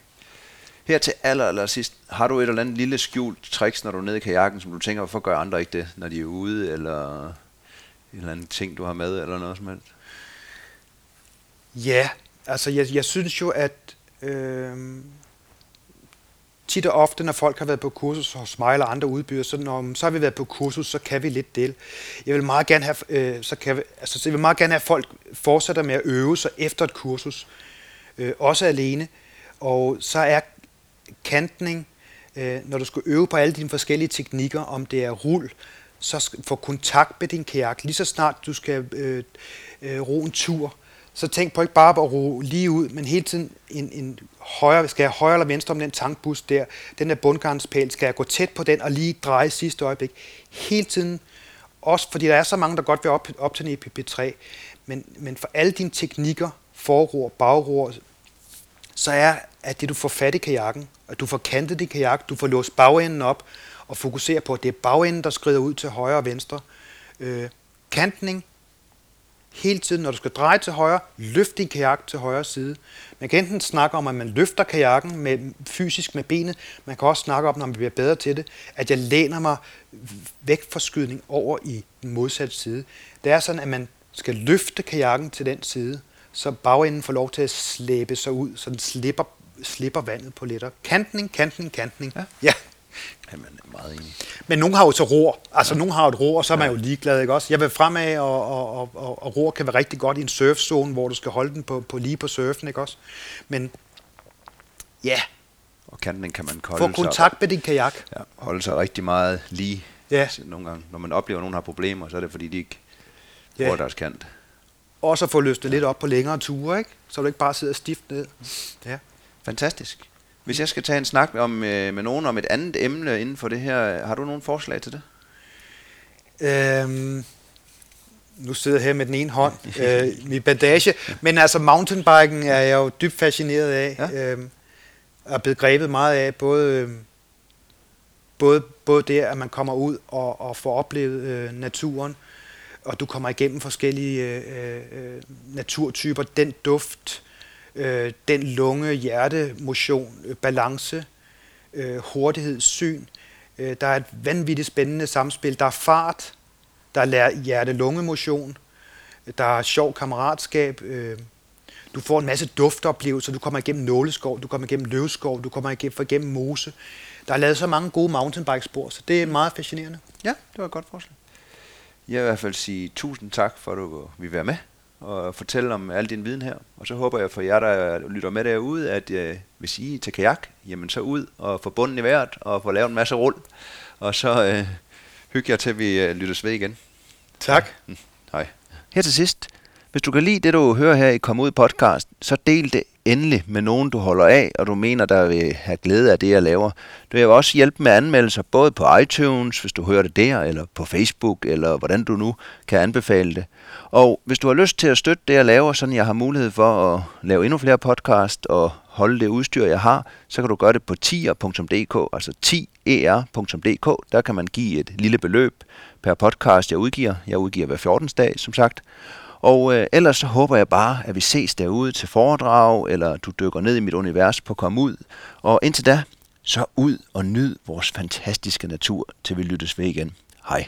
Her til aller, aller sidst, har du et eller andet lille skjult tricks, når du er nede i kajakken, som du tænker, hvorfor gør andre ikke det, når de er ude, eller en eller anden ting, du har med, eller noget som helst? Ja, altså jeg, jeg synes jo, at øh, tit og ofte, når folk har været på kursus hos mig eller andre udbyder, så, når, så har vi været på kursus, så kan vi lidt del. Jeg vil meget gerne have, øh, så kan vi, altså, så jeg vil meget gerne have, at folk fortsætter med at øve sig efter et kursus, øh, også alene. Og så er kantning, øh, når du skal øve på alle dine forskellige teknikker, om det er rul, så få kontakt med din kajak. Lige så snart du skal øh, øh, ro en tur, så tænk på ikke bare at ro lige ud, men hele tiden en, en højre, skal jeg højre eller venstre om den tankbus der, den der bundgarnspæl, skal jeg gå tæt på den og lige dreje sidste øjeblik. Hele tiden, også fordi der er så mange, der godt vil op, op til en EPP3, men, men for alle dine teknikker, forror, bagror, så er, at det du får fat i kajakken, at du får kantet din kajak, du får låst bagenden op, og fokuserer på, at det er bagenden, der skrider ud til højre og venstre. Øh, kantning, hele tiden, når du skal dreje til højre, løft din kajak til højre side. Man kan enten snakke om, at man løfter kajakken med, fysisk med benet. Man kan også snakke om, når man bliver bedre til det, at jeg læner mig væk fra skydning over i den modsatte side. Det er sådan, at man skal løfte kajakken til den side, så bagenden får lov til at slæbe sig ud, så den slipper, slipper vandet på letter. Kantning, kantning, kantning. Ja. ja. Jamen, meget enig. Men nogen har jo så ror. Altså, ja. nogen har et ror, og så er man jo ligeglad, ikke også? Jeg vil fremad, og, og, og, og, og ror kan være rigtig godt i en surfzone, hvor du skal holde den på, på lige på surfen, ikke også? Men ja. Og kanten kan man holde Få kontakt sig, med din kajak. Ja, holde sig rigtig meget lige. Ja. Nogle gange, når man oplever, at nogen har problemer, så er det fordi, de ikke ja. bruger deres kant. Og så få løstet lidt op på længere ture, ikke? Så du ikke bare sidder stift ned. Ja. Fantastisk. Hvis jeg skal tage en snak om, øh, med nogen om et andet emne inden for det her, har du nogle forslag til det? Øhm, nu sidder jeg her med den ene hånd, [laughs] øh, min bandage. Men altså mountainbiken er jeg jo dybt fascineret af. Ja. Øhm, er blevet grebet meget af, både, øh, både, både det, at man kommer ud og, og får oplevet øh, naturen, og du kommer igennem forskellige øh, øh, naturtyper, den duft, øh, den lunge, hjerte, motion, øh, balance, øh, hurtighed, syn. Øh, der er et vanvittigt spændende samspil. Der er fart, der er hjerte-lunge-motion, der er sjov kammeratskab, øh, du får en masse duftoplevelser, du kommer igennem nåleskov, du kommer igennem løvskov, du kommer igennem, igennem mose. Der er lavet så mange gode mountainbike-spor, så det er meget fascinerende. Ja, det var et godt forslag. Jeg vil i hvert fald sige tusind tak for, at du vil være med og fortælle om al din viden her. Og så håber jeg for jer, der lytter med derude, at øh, hvis I er til kajak, jamen så ud og få bunden i vejret og få lavet en masse rull. Og så øh, hygge jer til, vi øh, lyttes ved igen. Tak. Mm, hej. Her til sidst, hvis du kan lide det, du hører her i Kom Ud podcast, så del det endelig med nogen, du holder af, og du mener, der vil have glæde af det, jeg laver. Du vil også hjælpe med anmeldelser, både på iTunes, hvis du hører det der, eller på Facebook, eller hvordan du nu kan anbefale det. Og hvis du har lyst til at støtte det, jeg laver, så jeg har mulighed for at lave endnu flere podcast og holde det udstyr, jeg har, så kan du gøre det på tier.dk, altså 10er.dk. Der kan man give et lille beløb per podcast, jeg udgiver. Jeg udgiver hver 14. dag, som sagt. Og øh, ellers så håber jeg bare, at vi ses derude til foredrag, eller du dykker ned i mit univers på Kom Ud. Og indtil da, så ud og nyd vores fantastiske natur, til vi lyttes ved igen. Hej.